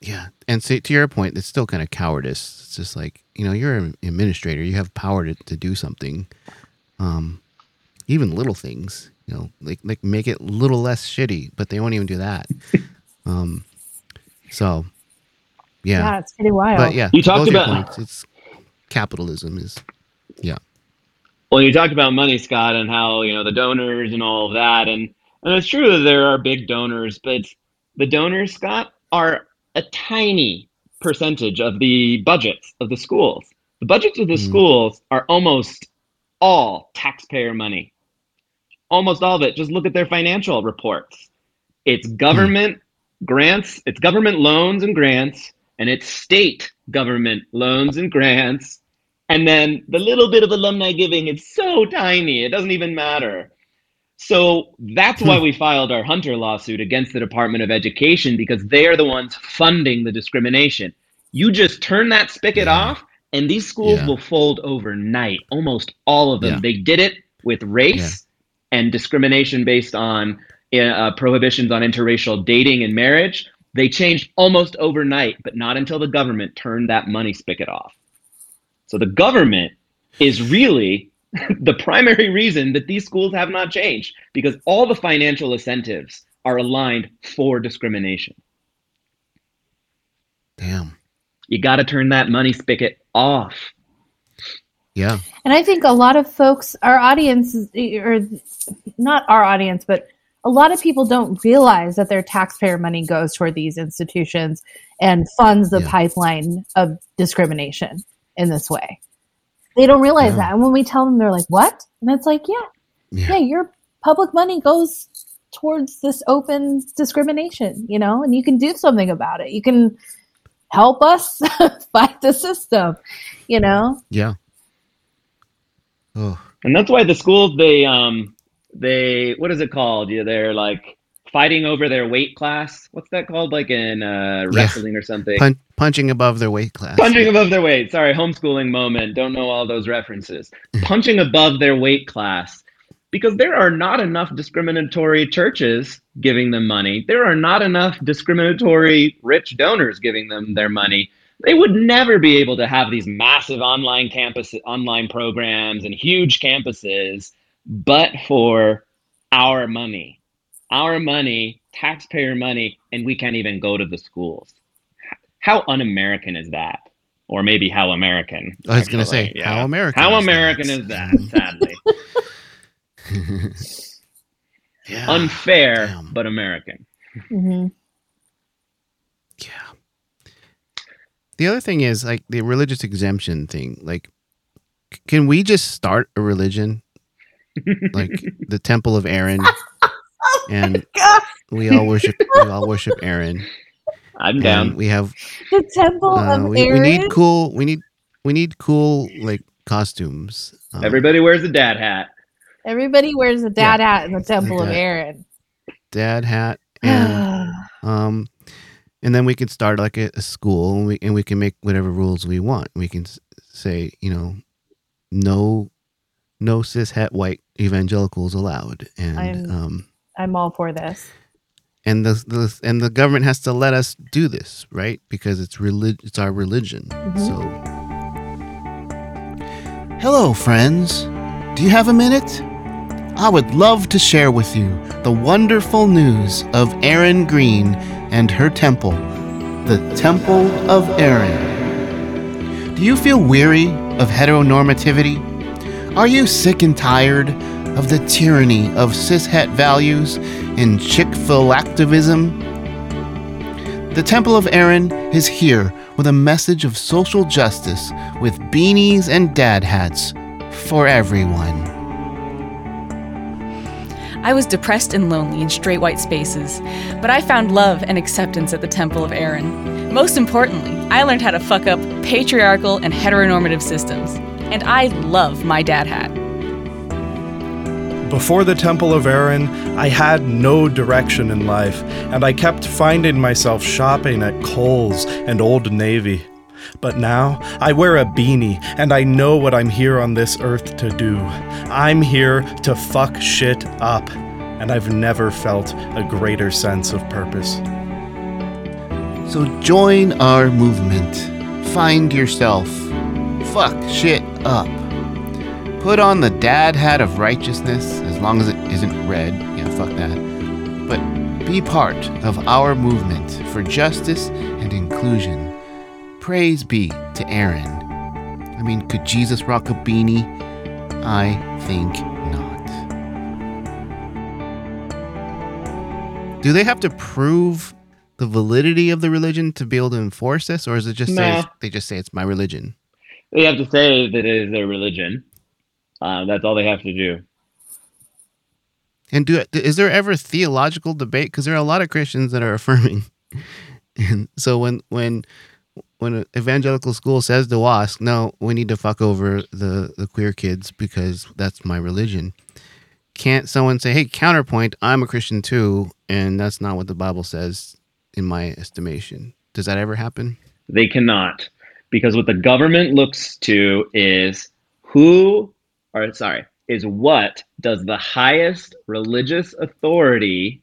Speaker 2: yeah, and so, to your point, it's still kind of cowardice. It's just like you know, you're an administrator, you have power to, to do something, um, even little things. You know, like like make it a little less shitty, but they won't even do that. [LAUGHS] um, so yeah,
Speaker 3: yeah, it's pretty wild.
Speaker 2: But yeah,
Speaker 4: you talked about points, it's
Speaker 2: capitalism is. Yeah.
Speaker 4: Well, you talked about money, Scott, and how you know the donors and all of that, and and it's true that there are big donors, but the donors, Scott, are a tiny percentage of the budgets of the schools. The budgets of the
Speaker 2: Mm.
Speaker 4: schools are almost all taxpayer money. Almost all of it. Just look at their financial reports. It's government grants, it's government loans and grants, and it's state government loans and grants. And then the little bit of alumni giving is so tiny, it doesn't even matter. So that's why hmm. we filed our Hunter lawsuit against the Department of Education because they are the ones funding the discrimination. You just turn that spigot
Speaker 2: Yeah.
Speaker 4: off, and these schools
Speaker 2: Yeah.
Speaker 4: will fold overnight. Almost all of them.
Speaker 2: Yeah.
Speaker 4: They did it with race and discrimination based on uh, prohibitions on interracial dating and marriage. They changed almost overnight, but not until the government turned that money spigot off. So the government is really [LAUGHS] the primary reason that these schools have not changed because all the financial incentives are aligned for discrimination.
Speaker 2: Damn.
Speaker 4: You got to turn that money spigot off.
Speaker 2: Yeah.
Speaker 3: And I think a lot of folks, our audience, is- or not our audience, but a lot of people don't realize that their taxpayer money goes toward these institutions and funds the
Speaker 2: Yeah.
Speaker 3: pipeline of discrimination in this way. They don't realize
Speaker 2: Yeah.
Speaker 3: that. And when we tell them, they're like, what? And it's like, yeah,
Speaker 2: Yeah.
Speaker 3: yeah, your public money goes towards this open discrimination, you know, and you can do something about it. You can help us [LAUGHS] fight the system, you know?
Speaker 2: Yeah. Oh.
Speaker 4: And that's why the schools they um they what is it called? Yeah, they're like fighting over their weight class. What's that called? Like in uh,
Speaker 2: Yeah.
Speaker 4: wrestling or something.
Speaker 2: Pun- punching above their weight class.
Speaker 4: Punching above their weight. Sorry, homeschooling moment. Don't know all those references. [LAUGHS] Punching above their weight class. Because there are not enough discriminatory churches giving them money. There are not enough discriminatory rich donors giving them their money. They would never be able to have these massive online campus online programs and huge campuses but for our money. Our money, taxpayer money, and we can't even go to the schools. How un-American is that? Or maybe how American?
Speaker 2: I was gonna
Speaker 4: actually,
Speaker 2: say, how American
Speaker 4: How
Speaker 2: is?
Speaker 4: American is that? Sadly, [LAUGHS]
Speaker 2: yeah.
Speaker 4: unfair
Speaker 2: damn.
Speaker 4: but American.
Speaker 3: hmm
Speaker 2: Yeah. The other thing is like the religious exemption thing. Like, can we just start a religion, like the Temple of Erin, [LAUGHS] and we all worship we all worship Erin.
Speaker 4: I'm
Speaker 2: And
Speaker 4: down.
Speaker 2: we have
Speaker 3: The Temple
Speaker 2: uh,
Speaker 3: of
Speaker 2: we, we need cool we need we need cool like costumes. Um,
Speaker 4: Everybody wears a dad hat.
Speaker 3: Everybody wears a dad hat in the Temple of. Erin.
Speaker 2: dad hat and [SIGHS] um and then we could start like a, a school and we and we can make whatever rules we want we can s- say you know no no cis het white evangelicals allowed and
Speaker 3: I'm-
Speaker 2: um
Speaker 3: I'm all for this.
Speaker 2: and the, the and the government has to let us do this right because it's relig- it's our religion so hello friends do you have a minute I would love to share with you the wonderful news of Erin Green and her temple, the Temple of Erin. Do you feel weary of heteronormativity? Are you sick and tired of the tyranny of cishet values and chick fil activism? The Temple of Erin is here with a message of social justice with beanies and dad hats for everyone.
Speaker 9: I was depressed and lonely in straight white spaces, but I found love and acceptance at the Temple of Erin. Most importantly, I learned how to fuck up patriarchal and heteronormative systems. And I love my dad hat.
Speaker 10: Before the Temple of Erin, I had no direction in life, and I kept finding myself shopping at Kohl's and Old Navy. But now I wear a beanie, and I know what I'm here on this earth to do. I'm here to fuck shit up, and I've never felt a greater sense of purpose.
Speaker 2: So join our movement. Find yourself. Fuck shit up. Put on the dad hat of righteousness, as long as it isn't red. Yeah, fuck that. But be part of our movement for justice and inclusion. Praise be to Erin. I mean, could Jesus rock a beanie? I think not. Do they have to prove the validity of the religion to be able to enforce this, or is it just say they just say it's my religion?
Speaker 4: They have to say that it is their religion. Uh, that's all they have to do.
Speaker 2: And do is there ever theological debate? Because there are a lot of Christians that are affirming, [LAUGHS] and so when when when an evangelical school says to WASC, no, we need to fuck over the the queer kids because that's my religion. Can't someone say, hey, counterpoint, I'm a Christian too, and that's not what the Bible says, in my estimation. Does that ever happen?
Speaker 4: They cannot, because what the government looks to is who, or sorry, is what does the highest religious authority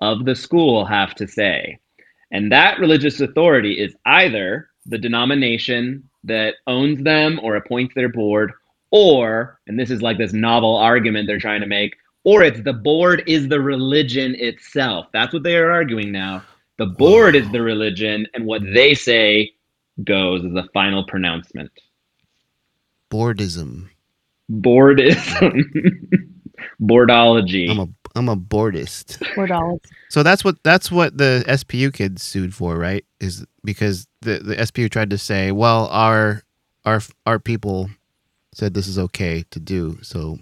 Speaker 4: of the school have to say? And that religious authority is either the denomination that owns them or appoints their board, or, and this is like this novel argument they're trying to make, or it's the board is the religion itself. That's what they are arguing now. The board is the religion, and what they say goes as a final pronouncement.
Speaker 2: Boardism.
Speaker 4: Boardism. [LAUGHS] Boardology.
Speaker 2: I'm a I'm a boardist.
Speaker 3: Four.
Speaker 2: So that's what that's what the SPU kids sued for, right? Is because the the SPU tried to say, well, our our our people said this is okay to do, so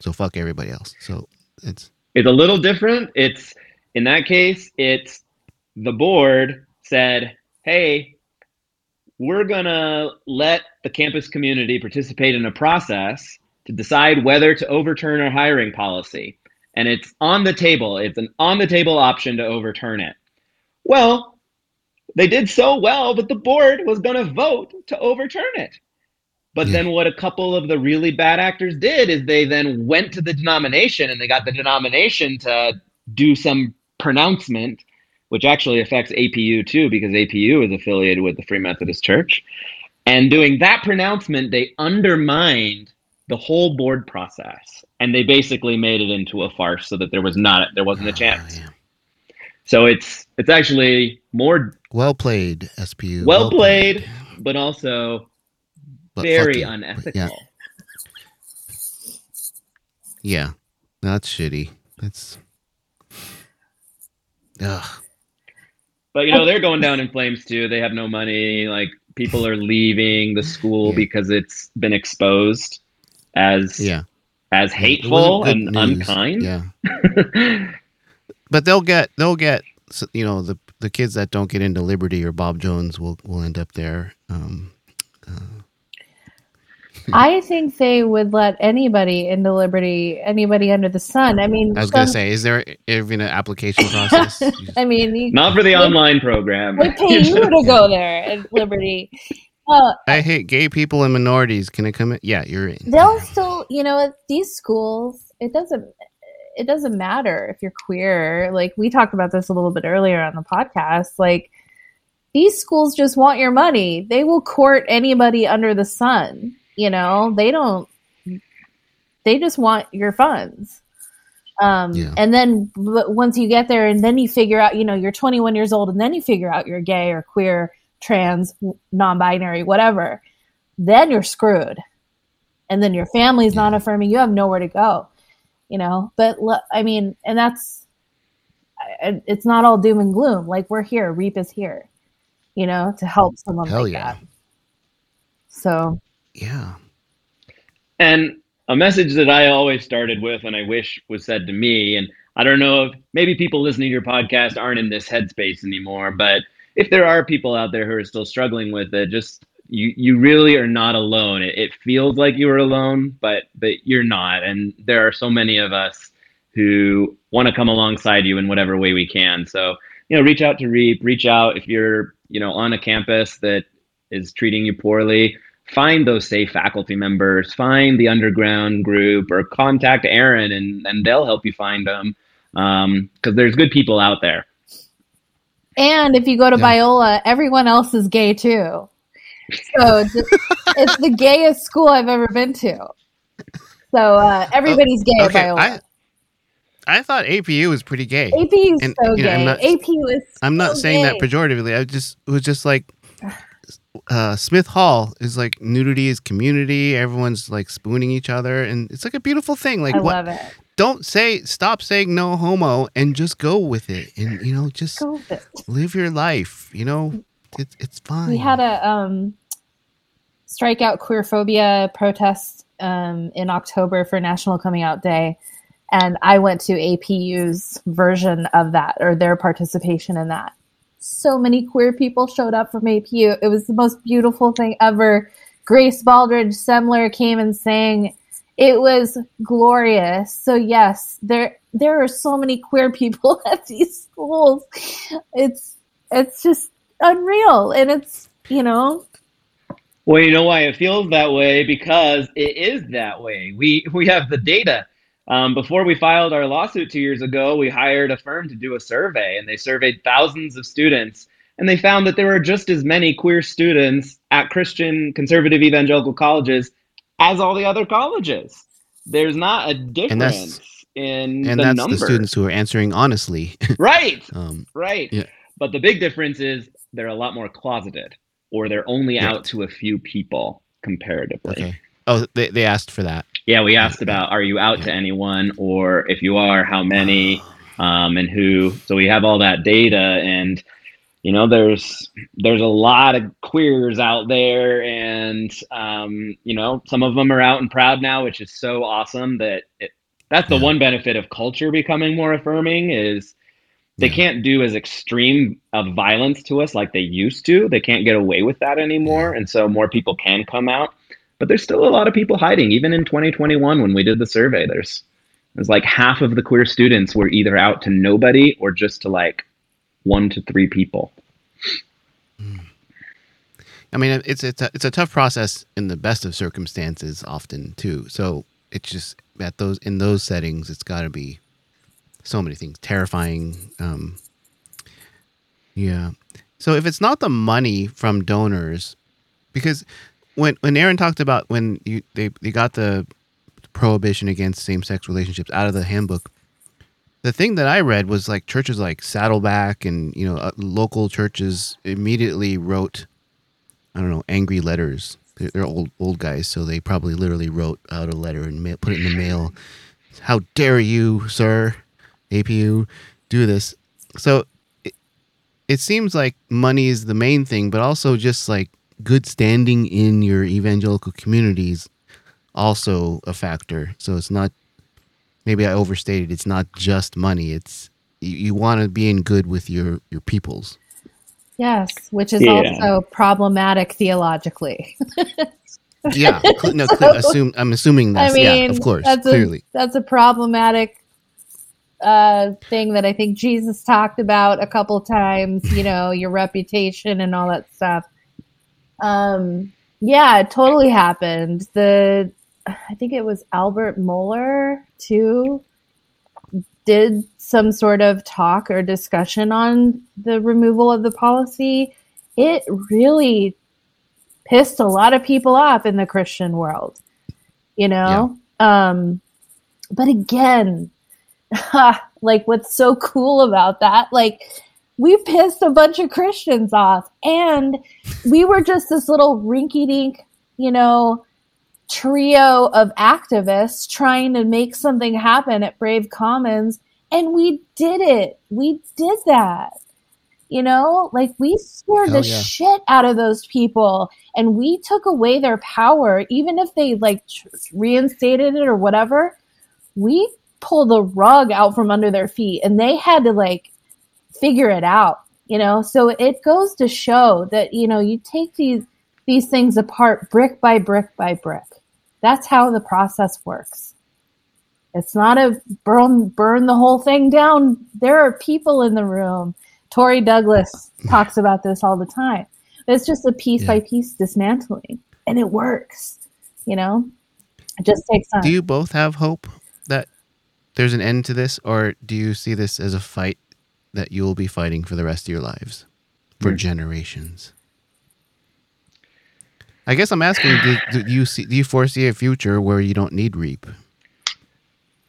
Speaker 2: so fuck everybody else. So it's
Speaker 4: It's a little different. It's in that case, it's the board said, "Hey, we're going to let the campus community participate in a process to decide whether to overturn our hiring policy." And it's on the table. It's an on the table option to overturn it. Well, they did so well that the board was going to vote to overturn it. But then what a couple of the really bad actors did is they then went to the denomination and they got the denomination to do some pronouncement, which actually affects APU too, because APU is affiliated with the Free Methodist Church. And doing that pronouncement, they undermined the whole board process. And they basically made it into a farce so that there was not there wasn't a ah, chance. So it's it's actually more
Speaker 2: well played, SPU.
Speaker 4: well played, but also
Speaker 2: But
Speaker 4: very unethical.
Speaker 2: Yeah. Yeah, that's shitty. That's ugh.
Speaker 4: But you know, they're going down in flames too. They have no money. Like people are leaving the school because it's been exposed as
Speaker 2: Yeah.
Speaker 4: as hateful and
Speaker 2: news.
Speaker 4: unkind.
Speaker 2: Yeah. [LAUGHS] but they'll get they'll get you know the the kids that don't get into Liberty or Bob Jones will will end up there. Um, [LAUGHS]
Speaker 3: I think they would let anybody into Liberty, anybody under the sun. I mean,
Speaker 2: I was gonna say, is there even an application [LAUGHS] process?
Speaker 3: I mean, you,
Speaker 4: Not for the
Speaker 3: they-
Speaker 4: online program.
Speaker 3: They [LAUGHS] pay you to go there at Liberty. Uh,
Speaker 2: I hate gay people and minorities. Can I come in? Yeah, you're in.
Speaker 3: they'll still, you know, at these schools, it doesn't, it doesn't matter if you're queer. Like we talked about this a little bit earlier on the podcast. Like these schools just want your money. They will court anybody under the sun. You know, they don't. They just want your funds. Um, And then once you get there, and then you figure out, you know, you're 21 years old, and then you figure out you're gay or queer, trans, non-binary, whatever. Then you're screwed, and then your family's not affirming. You have nowhere to go, you know. But l- I mean, and that's, it's not all doom and gloom. Like we're here, Reap is here, you know, to help someone
Speaker 2: Hell
Speaker 3: like
Speaker 2: yeah.
Speaker 3: that. So
Speaker 2: Yeah.
Speaker 4: And a message that I always started with and I wish was said to me, and I don't know if maybe people listening to your podcast aren't in this headspace anymore, but if there are people out there who are still struggling with it, just you you really are not alone. It, it feels like you are alone, but but you're not. And there are so many of us who want to come alongside you in whatever way we can. So, you know, reach out to Reap, reach out if you're, you know, on a campus that is treating you poorly find those safe faculty members, find the underground group, or contact Erin, and and they'll help you find them. Because there's good people out there.
Speaker 3: And if you go to Biola, everyone else is gay too. So it's, [LAUGHS] it's the gayest school I've ever been to. So uh, everybody's gay at
Speaker 2: Okay,
Speaker 3: Biola.
Speaker 2: I I thought APU was pretty gay.
Speaker 3: APU is so
Speaker 2: you know,
Speaker 3: gay.
Speaker 2: I'm not,
Speaker 3: APU is
Speaker 2: I'm not
Speaker 3: so
Speaker 2: saying that pejoratively. I just was just like uh, Smith Hall is like nudity is community. Everyone's like spooning each other, and it's like a beautiful thing. Like
Speaker 3: I
Speaker 2: what?
Speaker 3: love it.
Speaker 2: Don't say stop saying no homo and just go with it, and you know just
Speaker 3: Go with it.
Speaker 2: live your life. You know, it's it's fine.
Speaker 3: We had a um, strikeout queerphobia protest um, in October for National Coming Out Day, and I went to APU's version of that or their participation in that. So many queer people showed up from APU. It was the most beautiful thing ever. Grace Baldridge Semler came and sang. It was glorious. So yes, there there are so many queer people [LAUGHS] at these schools. It's it's just unreal, and it's you know
Speaker 4: Well, you know why it feels that way because it is that way. We we have the data. Um, before we filed our lawsuit two years ago, we hired a firm to do a survey, and they surveyed thousands of students, and they found that there were just as many queer students at Christian conservative evangelical colleges as all the other colleges. There's not a
Speaker 2: And
Speaker 4: difference
Speaker 2: that's-
Speaker 4: in
Speaker 2: and
Speaker 4: the
Speaker 2: that's
Speaker 4: numbers.
Speaker 2: the students who are answering honestly. [LAUGHS]
Speaker 4: Right.
Speaker 2: um,
Speaker 4: Right.
Speaker 2: Yeah.
Speaker 4: But the big difference is they're a lot more closeted, or they're only
Speaker 2: Yeah.
Speaker 4: out to a few people comparatively.
Speaker 2: okay. Oh, they they asked for that.
Speaker 4: Yeah, we asked about are you out to anyone, or if you are, how many, um, and who. So we have all that data, and you know, there's there's a lot of queers out there, and um, you know, some of them are out and proud now, which is so awesome. That it, that's the
Speaker 2: Yeah.
Speaker 4: one benefit of culture becoming more affirming is they
Speaker 2: Yeah.
Speaker 4: can't do as extreme of violence to us like they used to. They can't get away with that anymore, and so more people can come out. But there's still a lot of people hiding. Even in 2021, when we did the survey, there's there's like half of the queer students were either out to nobody or just to like one to three people.
Speaker 2: I mean, it's it's a, it's a tough process in the best of circumstances, often too. So it's just at those in those settings, it's got to be so many things terrifying. Um, yeah. So if it's not the money from donors, because when when Erin talked about when you they they got the prohibition against same sex relationships out of the handbook, the thing that I read was like churches like Saddleback and you know uh, local churches immediately wrote I don't know, angry letters. They're, they're old old guys, so they probably literally wrote out a letter and mail, put it in the mail. How dare you, sir, APU, do this? So it, it seems like money is the main thing, but also just like good standing in your evangelical communities also a factor. So it's not maybe I overstated. It's not just money. It's you, you want to be in good with your your peoples.
Speaker 3: yes, which is
Speaker 4: Yeah.
Speaker 3: also problematic theologically. [LAUGHS]
Speaker 2: Yeah, [LAUGHS] no, cl- assume I'm assuming
Speaker 3: that.
Speaker 2: I
Speaker 3: mean,
Speaker 2: yeah, of course,
Speaker 3: that's
Speaker 2: clearly.
Speaker 3: a that's a problematic uh, thing that I think Jesus talked about a couple times. You know, your reputation and all that stuff. Um, yeah, it totally happened. The I think it was Albert Mohler too did some sort of talk or discussion on the removal of the policy. It really pissed a lot of people off in the Christian world, you know? Um, but again, [LAUGHS] like what's so cool about that, like we pissed a bunch of Christians off and we were just this little rinky dink, you know, trio of activists trying to make something happen at Brave Commons. And we did it. We did that. You know, like we scared
Speaker 2: Hell
Speaker 3: the
Speaker 2: yeah.
Speaker 3: shit out of those people and we took away their power, even if they like tr- reinstated it or whatever. We pulled the rug out from under their feet and they had to like figure it out, you know? So it goes to show that, you know, you take these these things apart brick by brick by brick. That's how the process works. It's not a burn burn the whole thing down. There are people in the room. Tori Douglas [LAUGHS] talks about this all the time. It's just a piece by piece dismantling, and it works. You know, it just takes time.
Speaker 2: Do you both have hope that there's an end to this, or do you see this as a fight that you will be fighting for the rest of your lives, for
Speaker 4: Hmm.
Speaker 2: generations? I guess I'm asking: do, do you see? Do you foresee a future where you don't need Reap?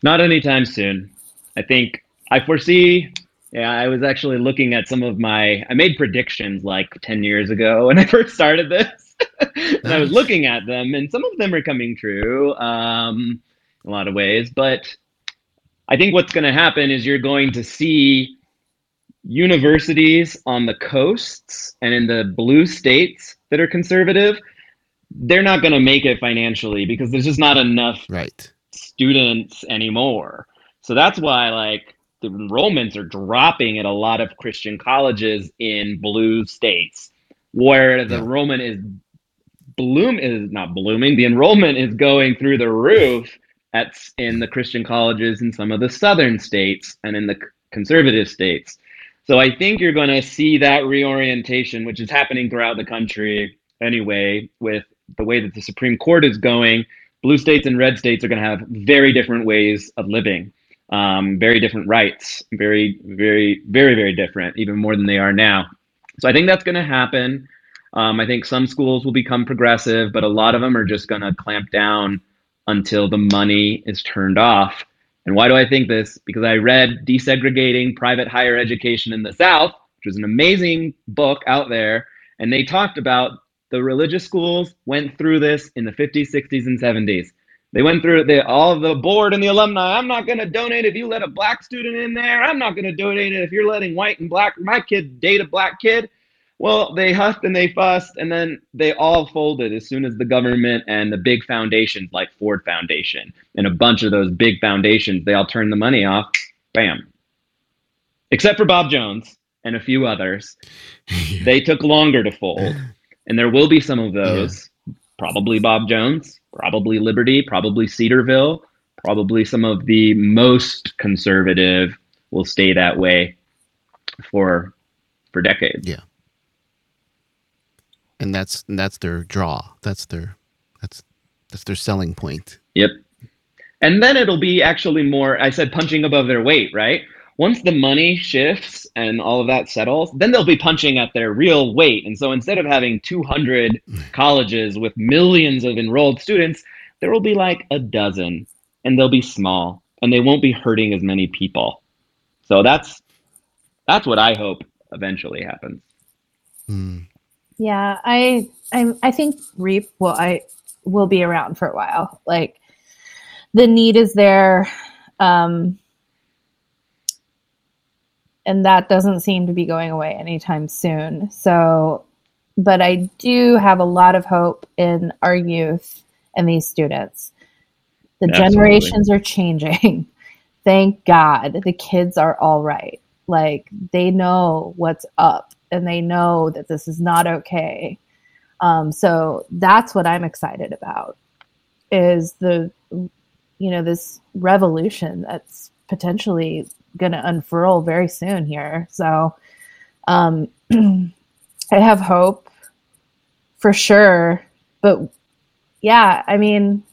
Speaker 4: Not anytime soon. I think I foresee Yeah, I was actually looking at some of my. I made predictions like ten years ago [LAUGHS] when I first started this, and [LAUGHS] I was looking at them, and some of them are coming true, um, in a lot of ways. But I think what's going to happen is you're going to see universities on the coasts and in the blue states that are conservative. They're not going to make it financially because there's just not enough
Speaker 2: Right.
Speaker 4: students anymore. So that's why like the enrollments are dropping at a lot of Christian colleges in blue states, where the
Speaker 2: Yeah.
Speaker 4: enrollment is bloom is not blooming. The enrollment is going through the roof at in the Christian colleges in some of the southern states and in the conservative states. So I think you're going to see that reorientation, which is happening throughout the country anyway, with the way that the Supreme Court is going. Blue states and red states are going to have very different ways of living um, very different rights very very very very different even more than they are now. So i think that's going to happen. Um, i think some schools will become progressive but a lot of them are just going to clamp down until the money is turned off and why do i think this because i read desegregating private higher education in the south which was an amazing book out there and they talked about the religious schools went through this in the 50s 60s and 70s they went through it. All the board and the alumni. I'm not going to donate if you let a black student in there. I'm not going to donate it if you're letting white and black. My kid date a black kid. Well, they huffed and they fussed, and then they all folded as soon as the government and the big foundations like Ford Foundation and a bunch of those big foundations, they all turned the money off. Bam. Except for Bob Jones and a few others. [LAUGHS] They took longer to fold. And there will be some of those. Probably Bob Jones, probably Liberty, probably Cedarville, probably some of the most conservative will stay that way for for decades.
Speaker 2: Yeah. And that's and that's their draw. That's their that's that's their selling point.
Speaker 4: Yep. And then it'll be actually more, I said punching above their weight, right? Once the money shifts and all of that settles, then they'll be punching at their real weight. And so instead of having 200 [SIGHS] colleges with millions of enrolled students, there will be like a dozen and they'll be small and they won't be hurting as many people. So that's that's what I hope eventually happens.
Speaker 2: Hmm.
Speaker 3: Yeah, I I I think Reap will I will be around for a while. Like the need is there, um, and that doesn't seem to be going away anytime soon. So, but I do have a lot of hope in our youth and these students. The
Speaker 4: Absolutely.
Speaker 3: generations are changing. [LAUGHS] Thank God the kids are all right. Like they know what's up and they know that this is not okay. Um, so that's what I'm excited about is the you know this revolution that's potentially going to unfurl very soon here. So um, [CLEARS THROAT] I have hope for sure, but yeah, I mean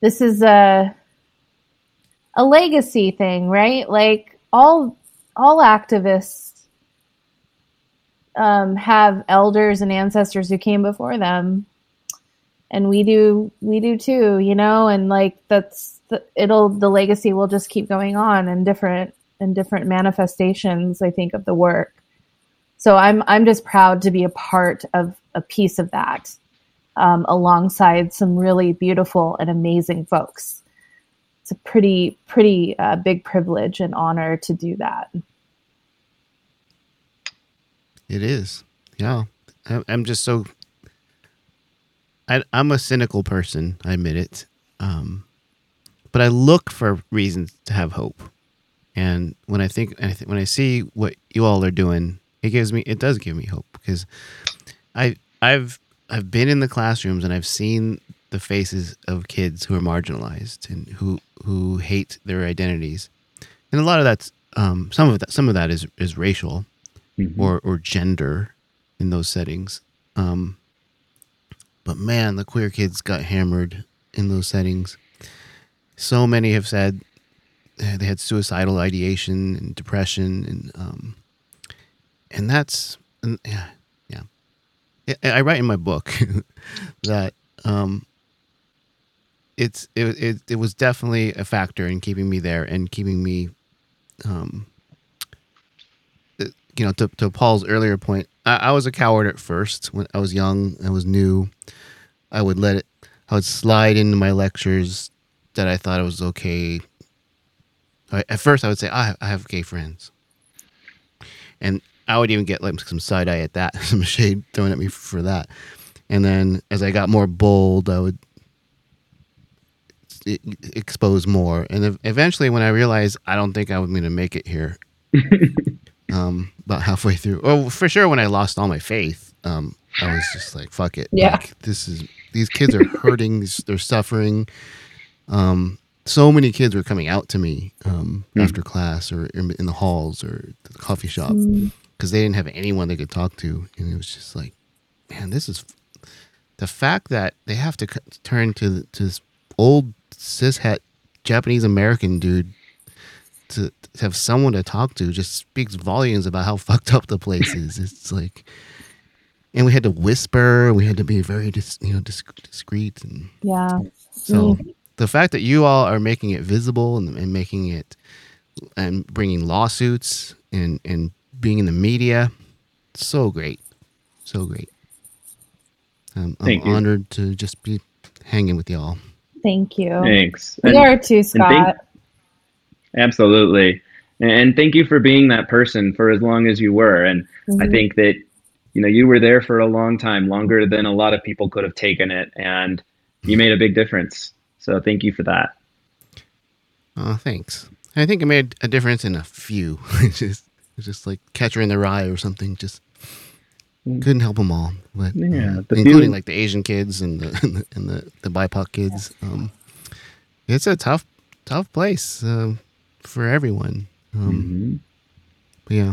Speaker 3: this is a a legacy thing, right? Like all all activists um, have elders and ancestors who came before them, and we do we do too, you know. And like that's the, it'll the legacy will just keep going on in different in different manifestations. I think of the work. So I'm I'm just proud to be a part of a piece of that, um, alongside some really beautiful and amazing folks it's a pretty pretty uh, big privilege and honor to do that.
Speaker 2: It is. Yeah. I'm just so. I, I'm a cynical person. I admit it. Um, but I look for reasons to have hope. And when I think, and I when I see what you all are doing, it gives me, it does give me hope because I, I've, I've been in the classrooms and I've seen the faces of kids who are marginalized and who, who hate their identities. And a lot of that's, um, some of that, some of that is, is racial or or gender in those settings. Um, but man, the queer kids got hammered in those settings. So many have said they had suicidal ideation and depression, and um, and that's and, yeah, yeah. I, I write in my book [LAUGHS] that um, it's it, it it was definitely a factor in keeping me there and keeping me um, you know, to, to Paul's earlier point, I, I was a coward at first when I was young. I was new. I would let it. I would slide into my lectures that I thought it was okay. At first, I would say I, I have gay friends, and I would even get like some side eye at that, [LAUGHS] some shade thrown at me for that. And then as I got more bold, I would expose more. And eventually, when I realized I don't think I was going to make it here, [LAUGHS] um, about halfway through, well, for sure, when I lost all my faith, um, I was just like, "Fuck it!
Speaker 3: Yeah.
Speaker 2: Like, this is these kids are hurting. they're suffering." Um, so many kids were coming out to me um,
Speaker 4: Mm.
Speaker 2: after class or in, in the halls or the coffee shop
Speaker 3: Mm.
Speaker 2: because they didn't have anyone they could talk to, and it was just like, man, this is the fact that they have to turn to to this old cishet Japanese American dude to, to have someone to talk to just speaks volumes about how [LAUGHS] fucked up the place is. It's like, and we had to whisper, we had to be very dis, you know dis- discreet, and
Speaker 3: Yeah.
Speaker 2: so
Speaker 3: Mm.
Speaker 2: the fact that you all are making it visible and, and making it and bringing lawsuits and and being in the media, so great, so great. I'm, I'm honored to just be hanging with y'all.
Speaker 3: Thank you.
Speaker 4: Thanks.
Speaker 3: We
Speaker 4: And-
Speaker 3: are too,
Speaker 4: and
Speaker 3: Scott.
Speaker 4: Absolutely. And, thank you for being that person for as long as you were. And I
Speaker 3: Mhm.
Speaker 4: think that, you know, you were there for a long time, longer than a lot of people could have taken it. And you made a big difference. So thank you for that.
Speaker 2: Oh, thanks. I think I made a difference in a few. [LAUGHS] it's just it's just like catcher in the rye or something. Just couldn't help them all, but
Speaker 4: Mm. Yeah,
Speaker 2: um, including
Speaker 4: few-
Speaker 2: like the Asian kids and the [LAUGHS] and the, and the, the BIPOC kids. Um, it's a tough tough place um, for everyone. Um, But yeah,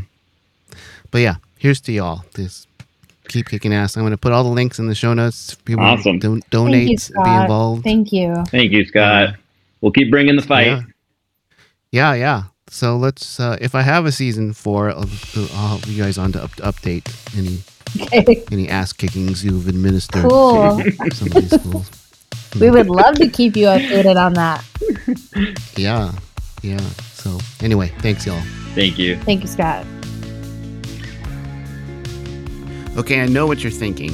Speaker 2: but yeah. Here's to y'all. This keep kicking ass. I'm going to put all the links in the show notes. If people
Speaker 4: Awesome.
Speaker 2: don-
Speaker 3: Thank
Speaker 2: donate,
Speaker 3: you,
Speaker 2: be involved.
Speaker 3: Thank you.
Speaker 4: Thank you, Scott. We'll keep bringing the fight.
Speaker 2: Yeah. Yeah, yeah. So let's. Uh, if I have a season four, I'll, I'll have you guys on to up, update any
Speaker 3: Okay. [LAUGHS]
Speaker 2: any ass kickings you've administered
Speaker 3: Cool.
Speaker 2: some of these schools.
Speaker 3: We would [LAUGHS] love to keep you updated on that.
Speaker 2: Yeah, yeah. So anyway, thanks y'all.
Speaker 4: Thank you.
Speaker 3: Thank you, Scott.
Speaker 2: Okay, I know what you're thinking.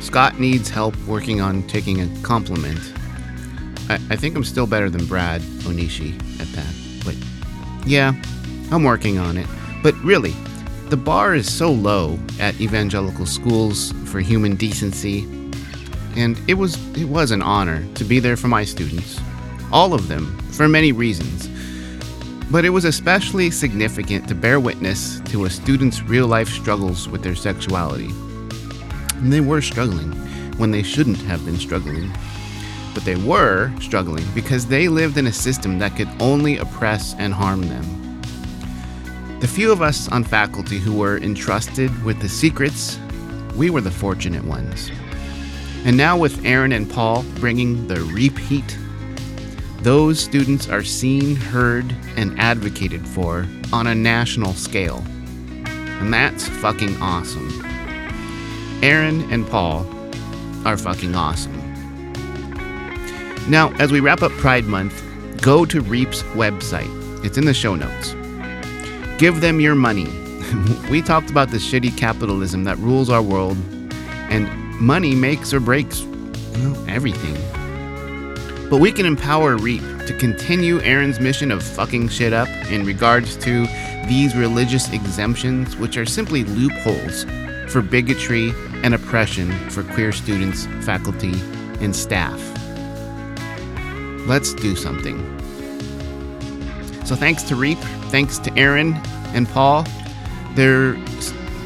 Speaker 2: Scott needs help working on taking a compliment. I, I think I'm still better than Brad Onishi at that. But yeah, I'm working on it. But really, the bar is so low at evangelical schools for human decency. And it was it was an honor to be there for my students. All of them, for many reasons. But it was especially significant to bear witness to a student's real life struggles with their sexuality. And they were struggling when they shouldn't have been struggling. But they were struggling because they lived in a system that could only oppress and harm them. The few of us on faculty who were entrusted with the secrets, we were the fortunate ones. And now, with Erin and Paul bringing the repeat those students are seen, heard, and advocated for on a national scale. And that's fucking awesome. Erin and Paul are fucking awesome. Now, as we wrap up Pride Month, go to Reap's website. It's in the show notes. Give them your money. [LAUGHS] we talked about the shitty capitalism that rules our world, and money makes or breaks you know, everything. But we can empower Reap to continue Erin's mission of fucking shit up in regards to these religious exemptions, which are simply loopholes for bigotry and oppression for queer students, faculty, and staff. Let's do something. So thanks to Reap, thanks to Erin and Paul. They're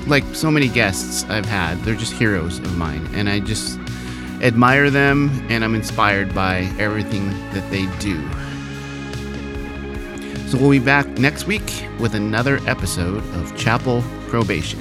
Speaker 2: like so many guests I've had. They're just heroes of mine, and I just admire them and I'm inspired by everything that they do. So we'll be back next week with another episode of Chapel Probation.